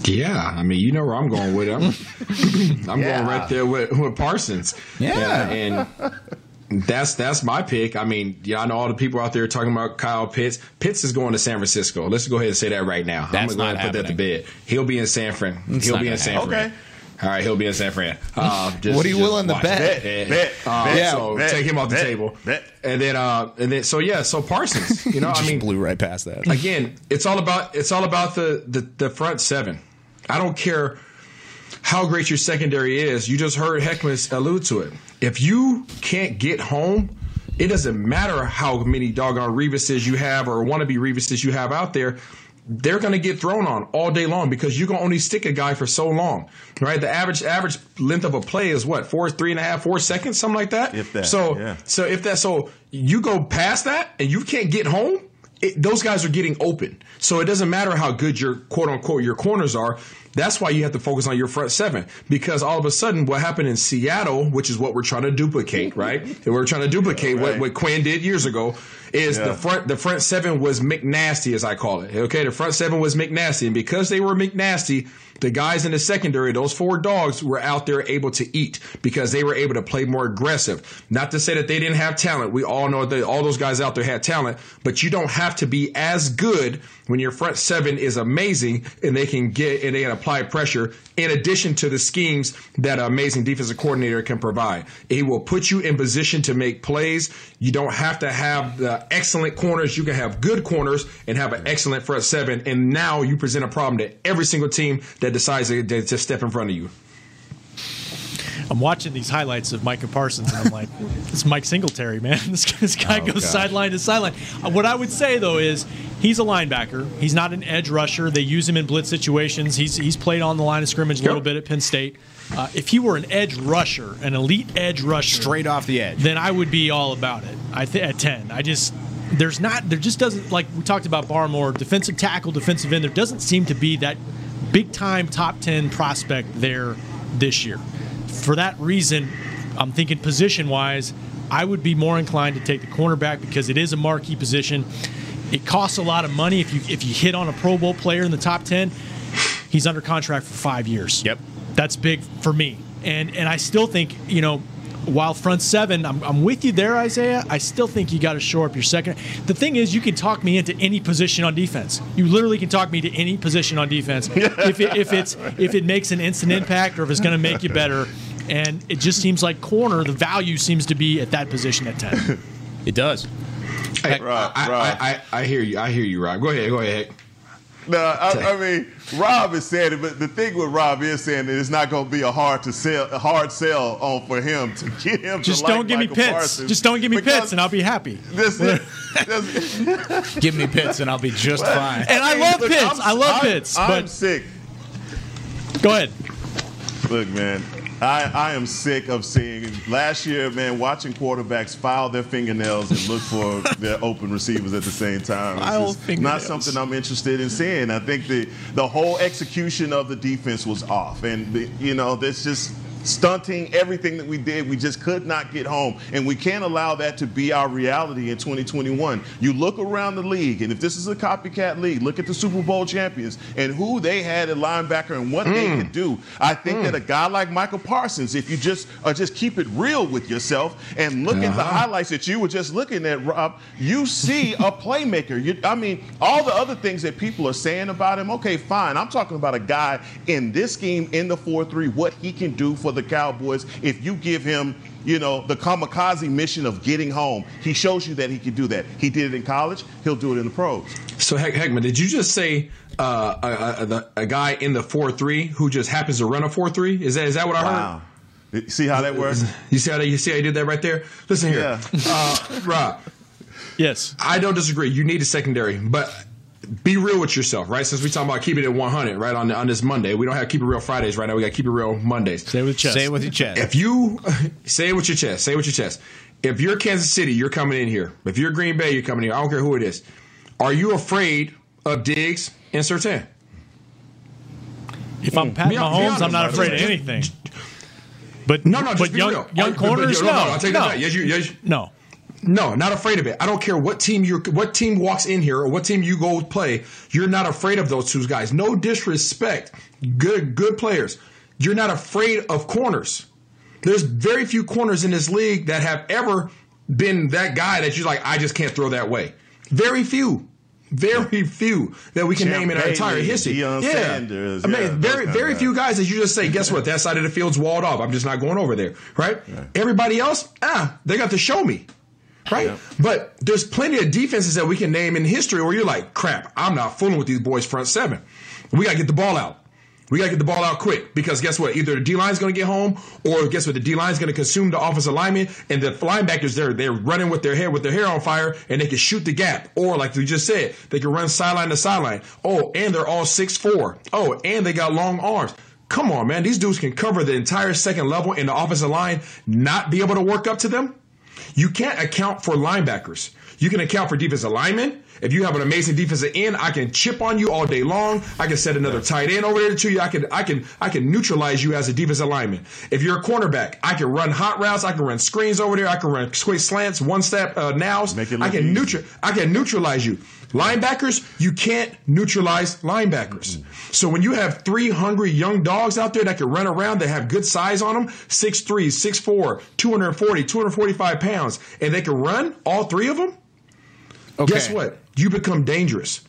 Yeah, I mean, you know where I'm going with it. (laughs) I'm, I'm Yeah. going right there with, with Parsons. Yeah. and that's that's my pick. I mean, yeah, I know all the people out there talking about Kyle Pitts. Pitts is going to San Francisco. Let's go ahead and say that right now. That's I'm going not to put that to bed. He'll be in San Fran. It's he'll be in San happen. Fran. Okay. All right, he'll be in San Fran. (laughs) Uh, just- What are you willing to watch bet? it. Bet, Uh, bet, so bet, take him off the bet, table. bet. And then, uh, and then, so yeah, so Parsons. You know, (laughs) I Just mean, blew right past that. again, it's all about it's all about the, the the front seven. I don't care how great your secondary is. You just heard Heckman allude to it. If you can't get home, it doesn't matter how many doggone Revises you have or wannabe Revises you have out there. They're going to get thrown on all day long because you can only stick a guy for so long, right? The average average length of a play is what four, three and a half, four seconds, something like that. If that, So, yeah. so if that, so you go past that and you can't get home, it, those guys are getting open. So it doesn't matter how good your quote unquote your corners are. That's why you have to focus on your front seven because all of a sudden what happened in Seattle, which is what we're trying to duplicate, (laughs) right? And we're trying to duplicate what, Right. what Quinn did years ago, is Yeah. the front the front seven was McNasty, as I call it. Okay, the front seven was McNasty, and because they were McNasty, the guys in the secondary, those four dogs, were out there able to eat because they were able to play more aggressive. Not to say that they didn't have talent. We all know that all those guys out there had talent, but you don't have to be as good when your front seven is amazing and they can get and they can apply pressure in addition to the schemes that an amazing defensive coordinator can provide. He will put you in position to make plays. You don't have to have the excellent corners. You can have good corners and have an excellent front seven. And now you present a problem to every single team that decides to, to, step in front of you. I'm watching these highlights of Micah Parsons, and I'm like, (laughs) "It's Mike Singletary, man. (laughs) This, this guy Oh, goes sideline to sideline." Uh, What I would say though is he's a linebacker. He's not an edge rusher. They use him in blitz situations. He's he's played on the line of scrimmage a little bit at Penn State. Uh, if he were an edge rusher, an elite edge rusher, Straight off the edge. then I would be all about it. I th- at ten. I just there's not there just doesn't like we talked about Barmore defensive tackle, defensive end. There doesn't seem to be that big time top ten prospect there this year. For that reason, I'm thinking position wise, I would be more inclined to take the cornerback because it is a marquee position. It costs a lot of money if you if you hit on a Pro Bowl player in the top ten. He's under contract for five years. Yep. That's big for me. And and I still think, you know, while front seven, I'm, I'm with you there, Isaiah. I still think you got to shore up your second. The thing is, you can talk me into any position on defense. You literally can talk me to any position on defense (laughs) if, it, if it's if it makes an instant impact or if it's going to make you better. And it just seems like corner, the value seems to be at that position at ten. It does. Hey, Right, I, right. I, I, I hear you. I hear you, Rob. Go ahead. Go ahead. No, I, I mean Rob is saying it, but the thing with Rob is saying that it's not going to be a hard to sell, a hard sell on for him to get him. Just to like don't give me Michael Pitts. Parsons Just don't give me because Pitts, and I'll be happy. This, this, (laughs) Give me Pitts and I'll be just fine. And I love Look, Pitts. I'm- I love I'm- Pitts. I'm But sick. go ahead. Look, man, I, I am sick of seeing last year, man, watching quarterbacks file their fingernails and look for (laughs) their open receivers at the same time. It's not something I'm interested in seeing. I think the the whole execution of the defense was off, and the, you know, that's just stunting everything that we did. We just could not get home, and we can't allow that to be our reality in 2021. You look around the league, and if this is a copycat league, look at the Super Bowl champions and who they had at linebacker and what they mm. could do. I think that mm. a guy like Michael Parsons, if you just uh, just keep it real with yourself and look at the uh-huh. highlights that you were just looking at, Rob, you see a playmaker. You, I mean, all the other things that people are saying about him. Okay, fine. I'm talking about a guy in this game in the four-three. What he can do for the Cowboys if you give him. You know, the kamikaze mission of getting home. He shows you that he can do that. He did it in college. He'll do it in the pros. So, Heck, Heckman, did you just say uh, a, a, the- a guy in the four three who just happens to run a four three? Is that is that what I Wow. See how that works? (laughs) You see how they, you see how you did that right there? Listen here, Yeah. uh, Rob. Yes. I don't disagree. You need a secondary, but be real with yourself, right? Since we talking about keeping it 100, right on on this Monday, we don't have keep it real Fridays right now. We got keep it real Mondays. Say it with chest. Say it with your chest. If you (laughs) say it with your chest, say it with your chest. If you're Kansas City, you're coming in here. If you're Green Bay, you're coming in here. I don't care who it is. Are you afraid of Diggs and Surtain? If I'm hmm. Pat Be hon- Mahomes, honest, I'm not afraid of anything. But No, no, just but be young real. young Are- but- but- corners, no, no, no, no, I'll take no, back. Yes, you, yes, you- no. No, not afraid of it. I don't care what team you what team walks in here or what team you go play. You're not afraid of those two guys. No disrespect. Good good players. You're not afraid of corners. There's very few corners in this league that have ever been that guy that you're like, I just can't throw that way. Very few. Very few that we can Champ name in our entire history. Deion yeah. Sanders, I mean, yeah, very, very few guys that you just say, guess what? That side of the field's walled off. I'm just not going over there. Right? Everybody else, ah, they got to show me. Right? But there's plenty of defenses that we can name in history where you're like, crap, I'm not fooling with these boys front seven. We got to get the ball out. We got to get the ball out quick because guess what? Either the D line's going to get home, or guess what? The D line's going to consume the offensive lineman, and the linebackers they're they're running with their hair with their hair on fire, and they can shoot the gap, or like we just said, they can run sideline to sideline. Oh, and they're all six four. Oh, and they got long arms. Come on, man! These dudes can cover the entire second level, and the offensive line not be able to work up to them. You can't account for linebackers. You can account for defensive linemen, If you have an amazing defensive end, I can chip on you all day long. I can set another tight end over there to you. I can I can I can neutralize you as a defensive lineman. If you're a cornerback, I can run hot routes. I can run screens over there. I can run quick slants, one step uh, nows. I can neutral. I can neutralize you. Linebackers, you can't neutralize linebackers. So when you have three hungry young dogs out there that can run around, that have good size on them, 6'3", 6'4", 240, 245 pounds, and they can run, all three of them, guess what? You become dangerous.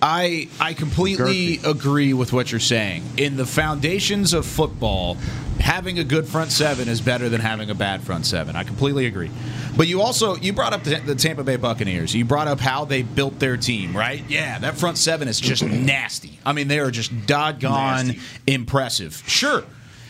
I I completely agree with what you're saying. In the foundations of football, having a good front seven is better than having a bad front seven. I completely agree. But you also you brought up the, the Tampa Bay Buccaneers. You brought up how they built their team, right? Yeah, that front seven is just (clears throat) nasty. I mean, they are just doggone impressive. Sure.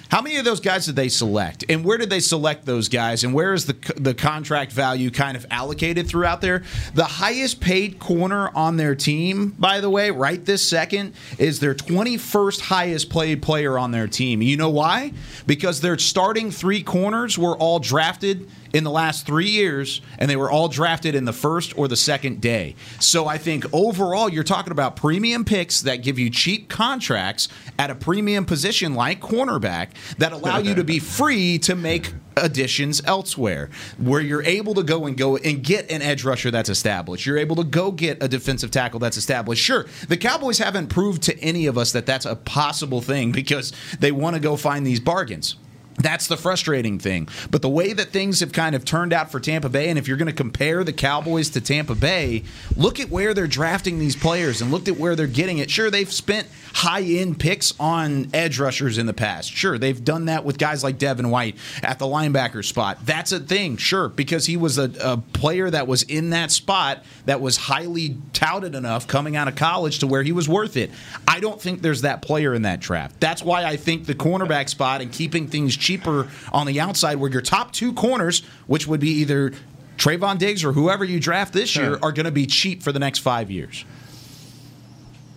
How many of those guys did they select, and where did they select those guys, and where is the the contract value kind of allocated throughout there? The highest paid corner on their team, by the way, right this second, is their 21st highest paid player on their team. You know why? Because their starting three corners were all drafted in the last three years, and they were all drafted in the first or the second day. So I think overall, you're talking about premium picks that give you cheap contracts at a premium position like cornerback that allow you to be (laughs) free to make additions elsewhere where you're able to go and go and get an edge rusher that's established. You're able to go get a defensive tackle that's established. Sure the cowboys haven't proved to any of us that that's a possible thing (laughs) because they want to go find these bargains that's the frustrating thing. But the way that things have kind of turned out for Tampa Bay, and if you're going to compare the Cowboys to Tampa Bay, look at where they're drafting these players and look at where they're getting it. Sure, they've spent high end picks on edge rushers in the past. Sure, they've done that with guys like Devin White at the linebacker spot. That's a thing, sure, because he was a, a player that was in that spot that was highly touted enough coming out of college to where he was worth it. I don't think there's that player in that draft. That's why I think the cornerback spot and keeping things cheaper on the outside, where your top two corners, which would be either Trevon Diggs or whoever you draft this year, are going to be cheap for the next five years.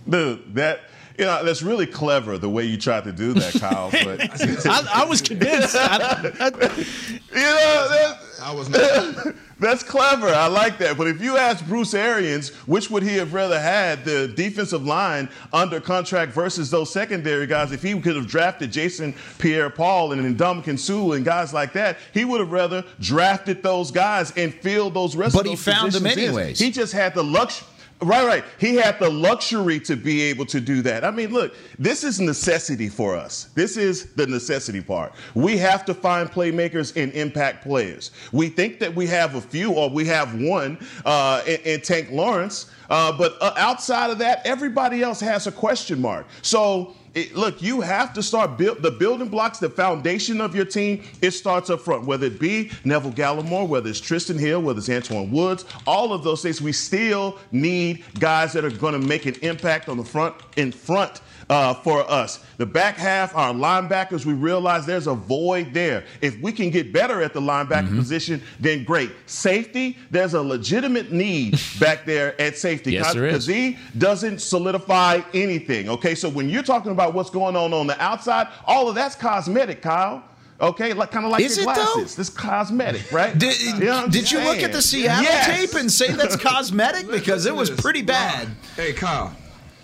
Dude, that you know that's really clever the way you tried to do that, Kyle. (laughs) But I, I was convinced. I, (laughs) you know, that, I was (laughs) that's clever. I like that. But if you ask Bruce Arians, which would he have rather had, the defensive line under contract versus those secondary guys, if he could have drafted Jason Pierre-Paul and Ndamukong Suh and guys like that, he would have rather drafted those guys and filled those rest But he found them positions in. anyways. He just had the luxury. Right, right. He had the luxury to be able to do that. I mean, look, this is necessity for us. This is the necessity part. We have to find playmakers and impact players. We think that we have a few, or we have one uh, in, in Tank Lawrence, uh, but uh, outside of that, everybody else has a question mark. So. It, look, you have to start build the building blocks, the foundation of your team. It starts up front, whether it be Neville Gallimore, whether it's Trysten Hill, whether it's Antwaun Woods, all of those things. We still need guys that are going to make an impact on the front in front uh, for us. The back half, our linebackers, we realize there's a void there. If we can get better at the linebacker Mm-hmm. position, then great. Safety, there's a legitimate need (laughs) back there at safety. Yes, there is. Kazee doesn't solidify anything. Okay, so when you're talking about what's going on on the outside, all of that's cosmetic, Kyle. Okay, like kind of like Is your it, though? This cosmetic, right? Did, You know what I'm did you look at the? Seattle Yes. tape and say that's (laughs) cosmetic? Because it was pretty bad. Hey, Kyle.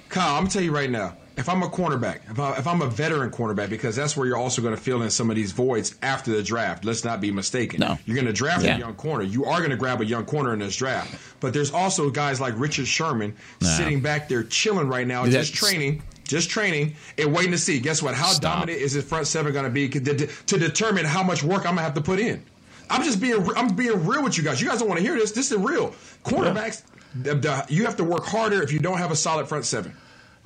Kyle, I'm gonna tell you right now. If I'm a cornerback, if, I, if I'm a veteran cornerback, because that's where you're also going to fill in some of these voids after the draft. Let's not be mistaken. No. You're going to draft Yeah. a young corner. You are going to grab a young corner in this draft. But there's also guys like Richard Sherman No. sitting back there chilling right now, That's- just training. Just training and waiting to see. Guess what? How Stop. dominant is his front seven going to be to, determine how much work I'm going to have to put in? I'm just being I'm being real with you guys. You guys don't want to hear this. This is real. Cornerbacks, the- you have to work harder if you don't have a solid front seven.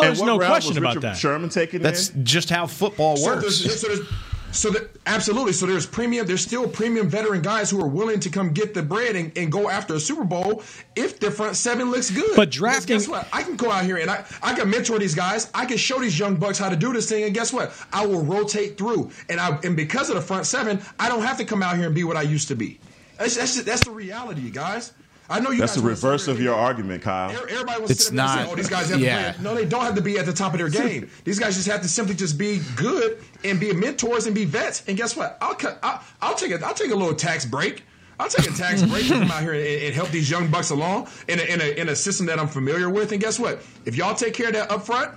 Oh, there's no question about Richard that. Sherman taking That's in? just how football So works. there's, so there's, so that absolutely. So there's premium. There's still premium veteran guys who are willing to come get the bread and, and go after a Super Bowl if their front seven looks good. But Because drafting- guess what? I can go out here and I, I can mentor these guys. I can show these young bucks how to do this thing. And guess what? I will rotate through. And I and because of the front seven, I don't have to come out here and be what I used to be. That's that's, that's the reality, you guys. I know you. That's the reverse of your argument, Kyle. Everybody wants It's to sit up there and not- say, "Oh, these guys have yeah. to play." No, they don't have to be at the top of their (laughs) game. these guys just have to simply just be good and be mentors and be vets. And guess what? I'll cut. I'll, I'll take a. I'll take a little tax break. I'll take a tax break to come out here and, and help these young bucks along in a, in, a, in a system that I'm familiar with. And guess what? If y'all take care of that up front,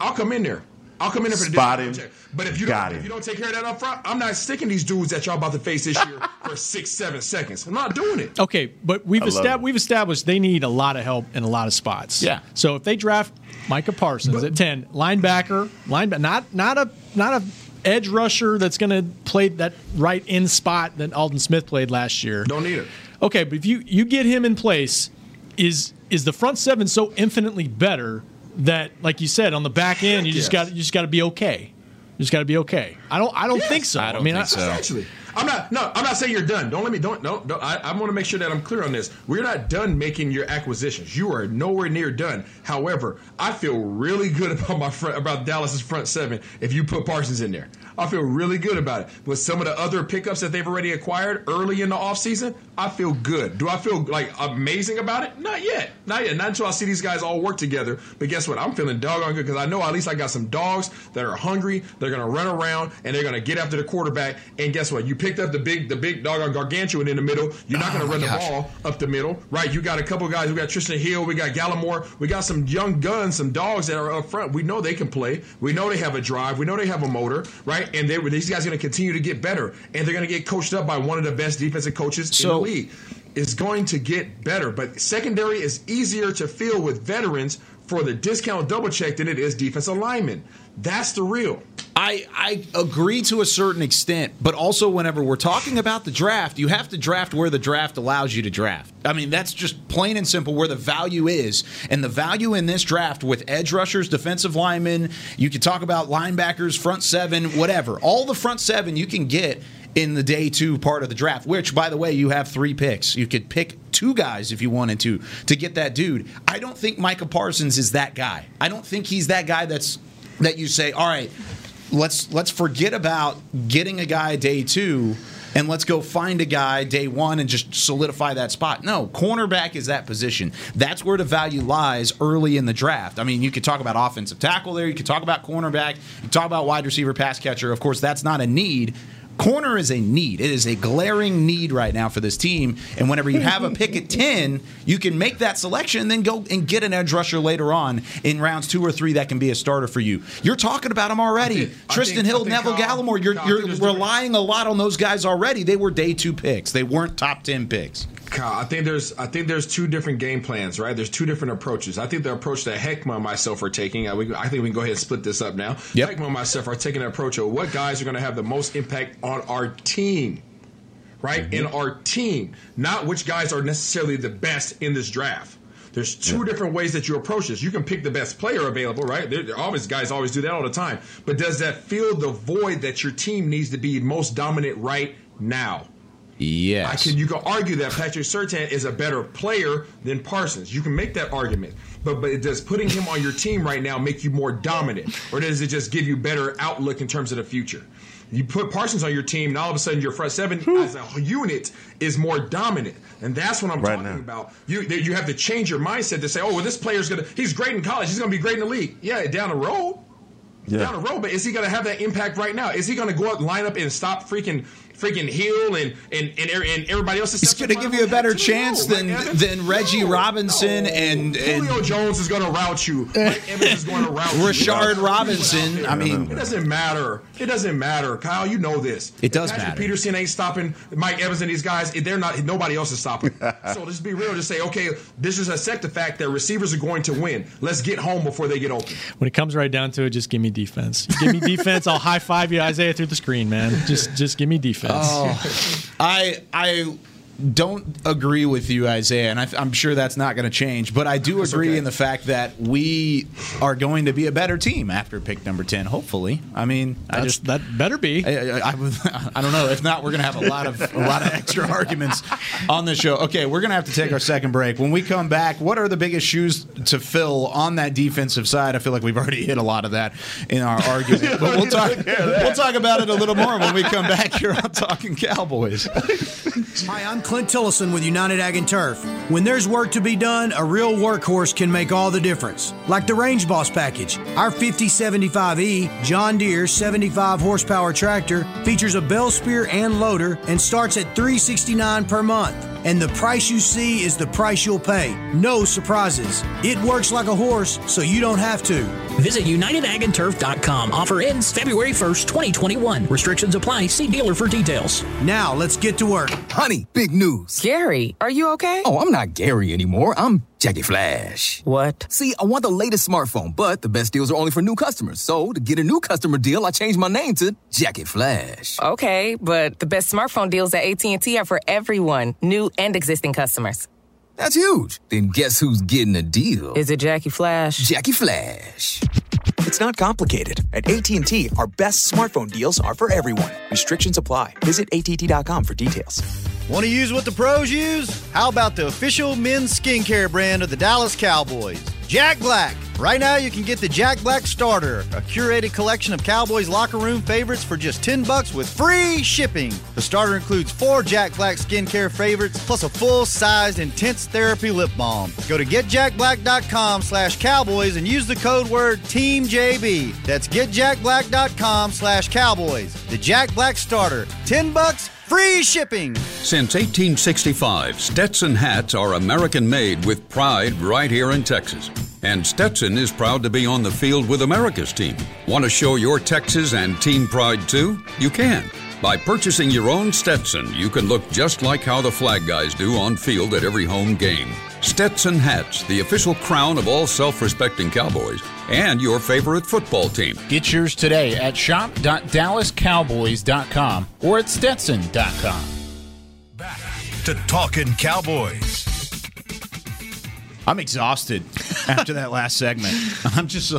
I'll come in there. I'll come in there for the Spot him. But if you don't, him. if you don't take care of that up front, I'm not sticking these dudes that y'all about to face this year (laughs) for six, seven seconds. I'm not doing it. Okay, but we've I love estab- it. we've established they need a lot of help in a lot of spots. Yeah. So if they draft Micah Parsons at ten, linebacker, linebacker, not not a not a edge rusher that's going to play that right in spot that Aldon Smith played last year. Don't need it. Okay, but if you you get him in place, is is the front seven so infinitely better that, like you said, on the back end, you just Yes. got you just got to be okay. You just got to be okay. I don't I don't Yes. think so. I don't mean, think so. Actually, I'm not. No, I'm not saying you're done. Don't let me. Don't. Don't. don't I, I want to make sure that I'm clear on this. We're not done making your acquisitions. You are nowhere near done. However, I feel really good (laughs) about my front about Dallas's front seven. If you put Parsons in there, I feel really good about it. With some of the other pickups that they've already acquired early in the offseason, I feel good. Do I feel like amazing about it? Not yet. Not yet. Not until I see these guys all work together. But guess what? I'm feeling doggone good because I know at least I got some dogs that are hungry. They're gonna run around and they're gonna get after the quarterback. And guess what? You picked up the big, the big doggone gargantuan in the middle. You're not oh gonna Oh, run the ball up the middle, right? You got a couple guys. We got Trysten Hill. We got Gallimore. We got some young guns, some dogs that are up front. We know they can play. We know they have a drive. We know they have a motor, right? And they, were, these guys are going to continue to get better, and they're going to get coached up by one of the best defensive coaches in the league. It's going to get better, but secondary is easier to fill with veterans for the discount double check than it is defensive linemen. That's the real. I, I agree to a certain extent, but also whenever we're talking about the draft, you have to draft where the draft allows you to draft. I mean, that's just plain and simple where the value is. And the value in this draft with edge rushers, defensive linemen, you could talk about linebackers, front seven, whatever. All the front seven you can get in the day two part of the draft, which, by the way, you have three picks. You could pick two guys if you wanted to to get that dude. I don't think Micah Parsons is that guy. I don't think he's that guy that's that you say, all right, let's let's forget about getting a guy day two and let's go find a guy day one and just solidify that spot. No, cornerback is that position. That's where the value lies early in the draft. I mean, you could talk about offensive tackle there, you could talk about cornerback, you talk about wide receiver, pass catcher. Of course, that's not a need. Corner is a need. It is a glaring need right now for this team. And whenever you have a pick at 10, you can make that selection and then go and get an edge rusher later on in rounds two or three that can be a starter for you. You're talking about them already. Think- Trysten think- Hill, Neville Gallimore, you're, you're think there's different- relying a lot on those guys already. They were day two picks. They weren't top 10 picks. Kyle, I think there's I think there's two different game plans, right? There's two different approaches. I think the approach that Heckma and myself are taking, I, we, I think we can go ahead and split this up now. Yep. Heckma and myself are taking an approach of what guys are going to have the most impact on our team, right? Mm-hmm. In our team, not which guys are necessarily the best in this draft. There's two different ways that you approach this. You can pick the best player available, right? There always guys always do that all the time. But does that fill the void that your team needs to be most dominant right now? Yes. I can you can argue that Patrick Surtain is a better player than Parsons. You can make that argument. But but does putting him on your team right now make you more dominant? Or does it just give you better outlook in terms of the future? You put Parsons on your team, and all of a sudden your front seven as a unit is more dominant, and that's what I'm Right talking now. about. You you have to change your mindset to say, oh, well, this player's gonna he's great in college, he's gonna be great in the league. Yeah, down the road, down the road, but is he going to have that impact right now? Is he going to go out and line up and stop freaking freaking Hill and and and, er- and everybody else? He's going to give you a better chance than than Reggie Robinson and, and Julio Jones is going to route you. Mike Evans is going to route (laughs) you. Rashard Robinson. I mean, It doesn't matter. It doesn't matter, Kyle. You know this. It does Patrick matter. Peterson ain't stopping Mike Evans and these guys. They're not. Nobody else is stopping. (laughs) so just be real. Just say, okay, this is accept the fact that receivers are going to win. Let's get home before they get open. When it comes right down to it, just give me defense. Give me (laughs) defense. I'll high five you, Isaiah, through the screen, man. Just just give me defense. Oh, I I don't agree with you, Isaiah, and I, I'm sure that's not going to change. But I do agree in the fact that we are going to be a better team after pick number ten. Hopefully, I mean, I That's- just that better be. I, I, I, I don't know. If not, we're going to have a lot of a lot of extra arguments on this show. Okay, we're going to have to take our second break. When we come back, what are the biggest shoes to fill on that defensive side? I feel like we've already hit a lot of that in our argument, but we'll (laughs) talk. We'll talk about it a little more when we come back here on Talking Cowboys. My Encore Clint Tillison with United Ag and Turf. When there's work to be done, a real workhorse can make all the difference. Like the Range Boss package. Our 5075E John Deere 75 horsepower tractor features a bale spear and loader and starts at 369 per month. And the price you see is the price you'll pay. No surprises. It works like a horse, so you don't have to. Visit UnitedAgAndTurf.com. Offer ends February 1st, 2021. Restrictions apply. See dealer for details. Now, let's get to work. Honey, big news. Gary, are you okay? Oh, I'm not Gary anymore. I'm Jackie Flash. What? See, I want the latest smartphone, but the best deals are only for new customers. So, to get a new customer deal, I changed my name to Jackie Flash. Okay, but the best smartphone deals at AT&T are for everyone, new and existing customers. That's huge. Then guess who's getting a deal? Is it Jackie Flash? Jackie Flash. It's not complicated. At AT&T, our best smartphone deals are for everyone. Restrictions apply. Visit att.com for details. Want to use what the pros use? How about the official men's skincare brand of the Dallas Cowboys, Jack Black? Right now, you can get the Jack Black Starter, a curated collection of Cowboys locker room favorites for just 10 bucks with free shipping. The starter includes four Jack Black skincare favorites plus a full-sized intense therapy lip balm. Go to getjackblack.com slash cowboys and use the code word TEAMJB. That's getjackblack.com slash cowboys. The Jack Black Starter, 10 bucks, free shipping. Since 1865, Stetson hats are American made with pride right here in Texas. And Stetson is proud to be on the field with America's team. Want to show your Texas and team pride too? You can. By purchasing your own Stetson, you can look just like how the flag guys do on field at every home game. Stetson hats, the official crown of all self respecting Cowboys, and your favorite football team. Get yours today at shop.dallascowboys.com or at stetson.com. Back to Talking Cowboys. I'm exhausted after that last segment. I'm just,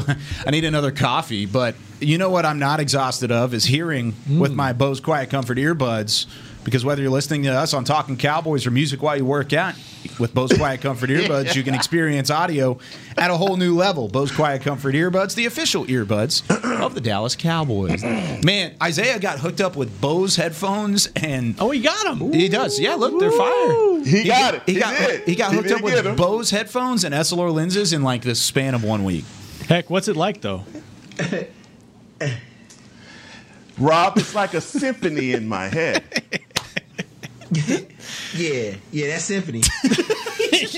I need another coffee. But you know what I'm not exhausted of is hearing with mm. my Bose Quiet Comfort earbuds. Because whether you're listening to us on Talking Cowboys or music while you work out, with Bose (laughs) Quiet Comfort earbuds, you can experience audio at a whole new level. Bose Quiet Comfort earbuds, the official earbuds of the Dallas Cowboys. Man, Isaiah got hooked up with Bose headphones, and oh, he got them. He does. Yeah, look, they're fire. He got it. He, He got did. he got He hooked did up with with 'em. Bose headphones and Essilor lenses in like the span of one week. Heck, what's it like though? (laughs) Rob, it's like a symphony in my head. (laughs) (laughs) Yeah, yeah, that's symphony. (laughs) Did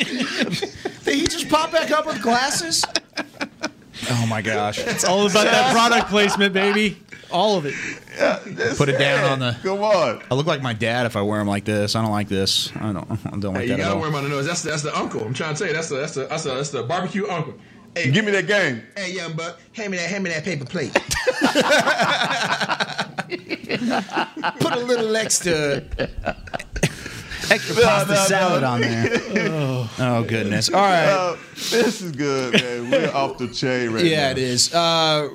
he just pop back up with glasses? Oh my gosh! It's all about that product placement, baby. All of it. Yeah, Put it down on the. Come on. I look like my dad if I wear them like this. I don't like this. I don't. (laughs) I don't like Hey, you that at gotta all. wear them on the nose. That's that's the uncle. I'm trying to tell you. That's the that's the that's the, that's the barbecue uncle. Hey, Give me that game. Hey, young buck, hand me that hand me that paper plate. Put a little extra extra pasta no, salad no. on there. Oh. (laughs) Oh, goodness! All right. Uh, this is good, man. We're off the chain right yeah, now. Yeah, it is. Uh,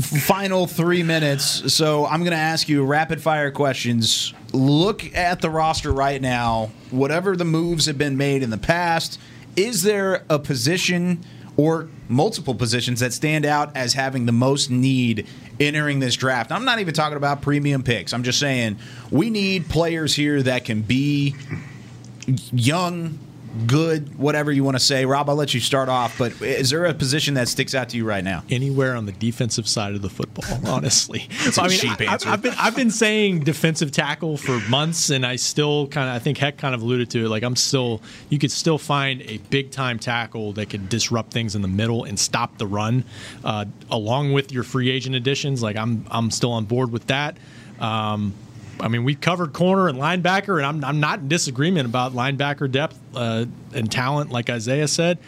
final three minutes. So I'm going to ask you rapid fire questions. Look at the roster right now. Whatever the moves have been made in the past, is there a position or multiple positions that stand out as having the most need entering this draft? I'm not even talking about premium picks. I'm just saying we need players here that can be young, good, whatever you want to say. Rob, I'll let you start off, but is there a position that sticks out to you right now? Anywhere on the defensive side of the football, (laughs) honestly. A I mean, I, have been I've been saying defensive tackle for months, and I still kind of I think Heck kind of alluded to it. Like I'm still you could still find a big time tackle that could disrupt things in the middle and stop the run, uh, along with your free agent additions. Like I'm I'm still on board with that. Um, I mean, we've covered corner and linebacker, and I'm, I'm not in disagreement about linebacker depth uh, and talent, like Isaiah said.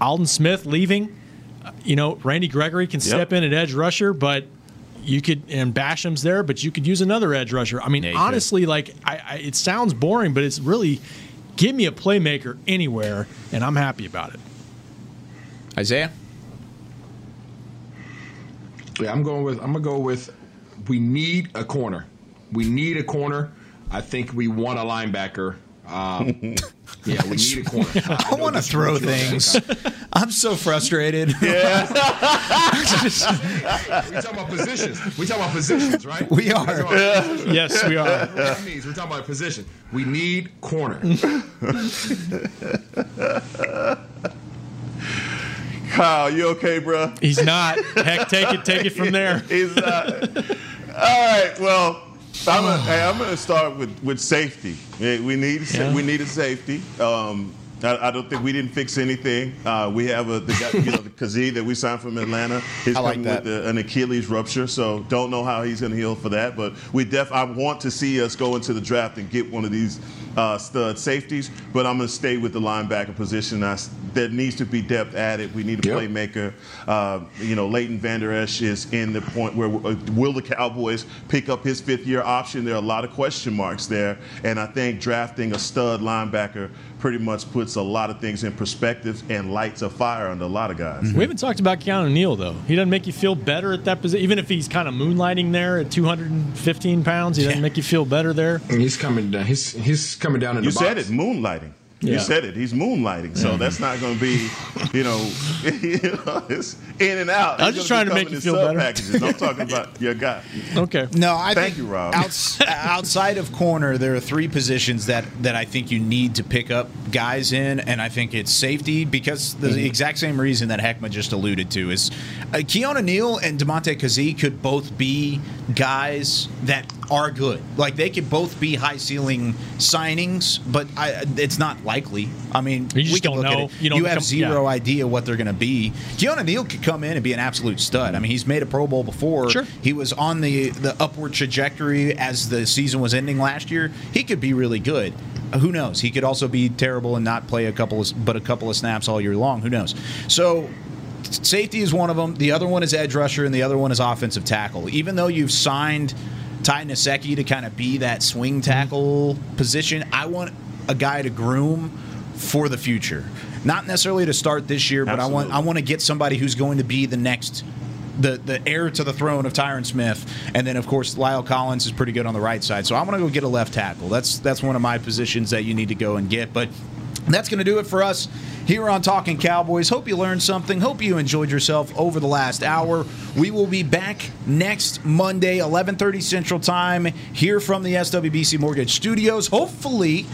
Aldon Smith leaving, uh, you know, Randy Gregory can step in at edge rusher, but you could, and Basham's there, but you could use another edge rusher. I mean, Yeah, you honestly, like, I, I, it sounds boring, but it's really give me a playmaker anywhere, and I'm happy about it. Isaiah? Yeah, I'm going with. I'm gonna go with. We need a corner. We need a corner. I think we want a linebacker. Um, (laughs) Yeah, we need a corner. I want to throw things. I'm so frustrated. Yeah. (laughs) we talking about positions. We talking about positions, right? We are. We're about. Yes, we are. That means, we're talking about position. We need corner. (laughs) Kyle, you okay, bro? He's not. Heck, take it, take it from there. He's not. All right. Well, (sighs) I'm gonna, hey, I'm going to start with, with safety. We need Yeah. we needed safety. Um, I, I don't think we didn't fix anything. Uh, we have a the guy, you know the (laughs) Kazee that we signed from Atlanta. He's I like coming that. with a, an Achilles rupture, so don't know how he's going to heal for that. But we def I want to see us go into the draft and get one of these uh, stud safeties. But I'm going to stay with the linebacker position. I s there needs to be depth added. We need a Yep. playmaker. Uh, you know, Leighton Vander Esch is in the point where uh, will the Cowboys pick up his fifth year option? There are a lot of question marks there, and I think drafting a stud linebacker pretty much puts a lot of things in perspective and lights a fire under a lot of guys. We haven't talked about Keanu Neal though. He doesn't make you feel better at that position, even if he's kind of moonlighting there at 215 pounds. He doesn't make you feel better there. He's coming down. He's he's coming down in You the said box. it, moonlighting. You said it. He's moonlighting, so that's not going to be, (laughs) you know, it's in and out. I'm just trying to make coming you feel better. Packages. I'm talking about (laughs) your guy. Okay. No, I Thank think you, Rob. outs- outside of corner, there are three positions that that I think you need to pick up guys in, and I think it's safety because the Mm-hmm. exact same reason that Heckma just alluded to is uh, Keanu Neal and Damontae Kazee could both be guys that are good. Like they could both be high ceiling signings, but I, it's not likely. I mean, You just we can don't look at know. it. You don't have come- zero yeah. idea what they're going to be. Keanu Neal could come in and be an absolute stud. I mean, he's made a Pro Bowl before. Sure. He was on the the upward trajectory as the season was ending last year. He could be really good. Who knows? He could also be terrible and not play a couple of but a couple of snaps all year long. Who knows? So safety is one of them. The other one is edge rusher, and the other one is offensive tackle. Even though you've signed Ty Nsekhe to kind of be that swing mm-hmm. tackle position, I want a guy to groom for the future. Not necessarily to start this year, but I want I want to get somebody who's going to be the next the the heir to the throne of Tyron Smith, and then of course La'el Collins is pretty good on the right side. So I want to go get a left tackle. That's that's one of my positions that you need to go and get. But that's going to do it for us here on Talking Cowboys. Hope you learned something. Hope you enjoyed yourself over the last hour. We will be back next Monday, 11:30 Central Time, here from the SWBC Mortgage Studios. Hopefully.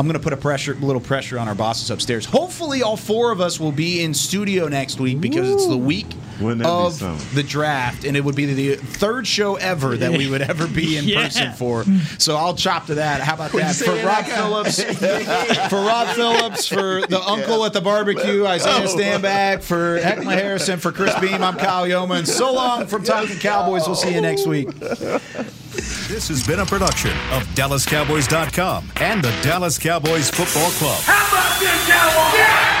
I'm going to put a pressure, a little pressure on our bosses upstairs. Hopefully, all four of us will be in studio next week because it's the week Wouldn't that be of something? the draft, and it would be the third show ever that we would ever be in (laughs) Yeah. person for. So I'll chop to that. How about that for Rob that Phillips? (laughs) for Rob Phillips, for the uncle at the barbecue, Isaiah Stanback, for (laughs) Heckma Harrison, for Chris Beam. I'm Kyle Youmans. So long from Talking Cowboys. We'll see you next week. This has been a production of DallasCowboys.com and the Dallas Cowboys Football Club. How about this, Cowboys? Yeah!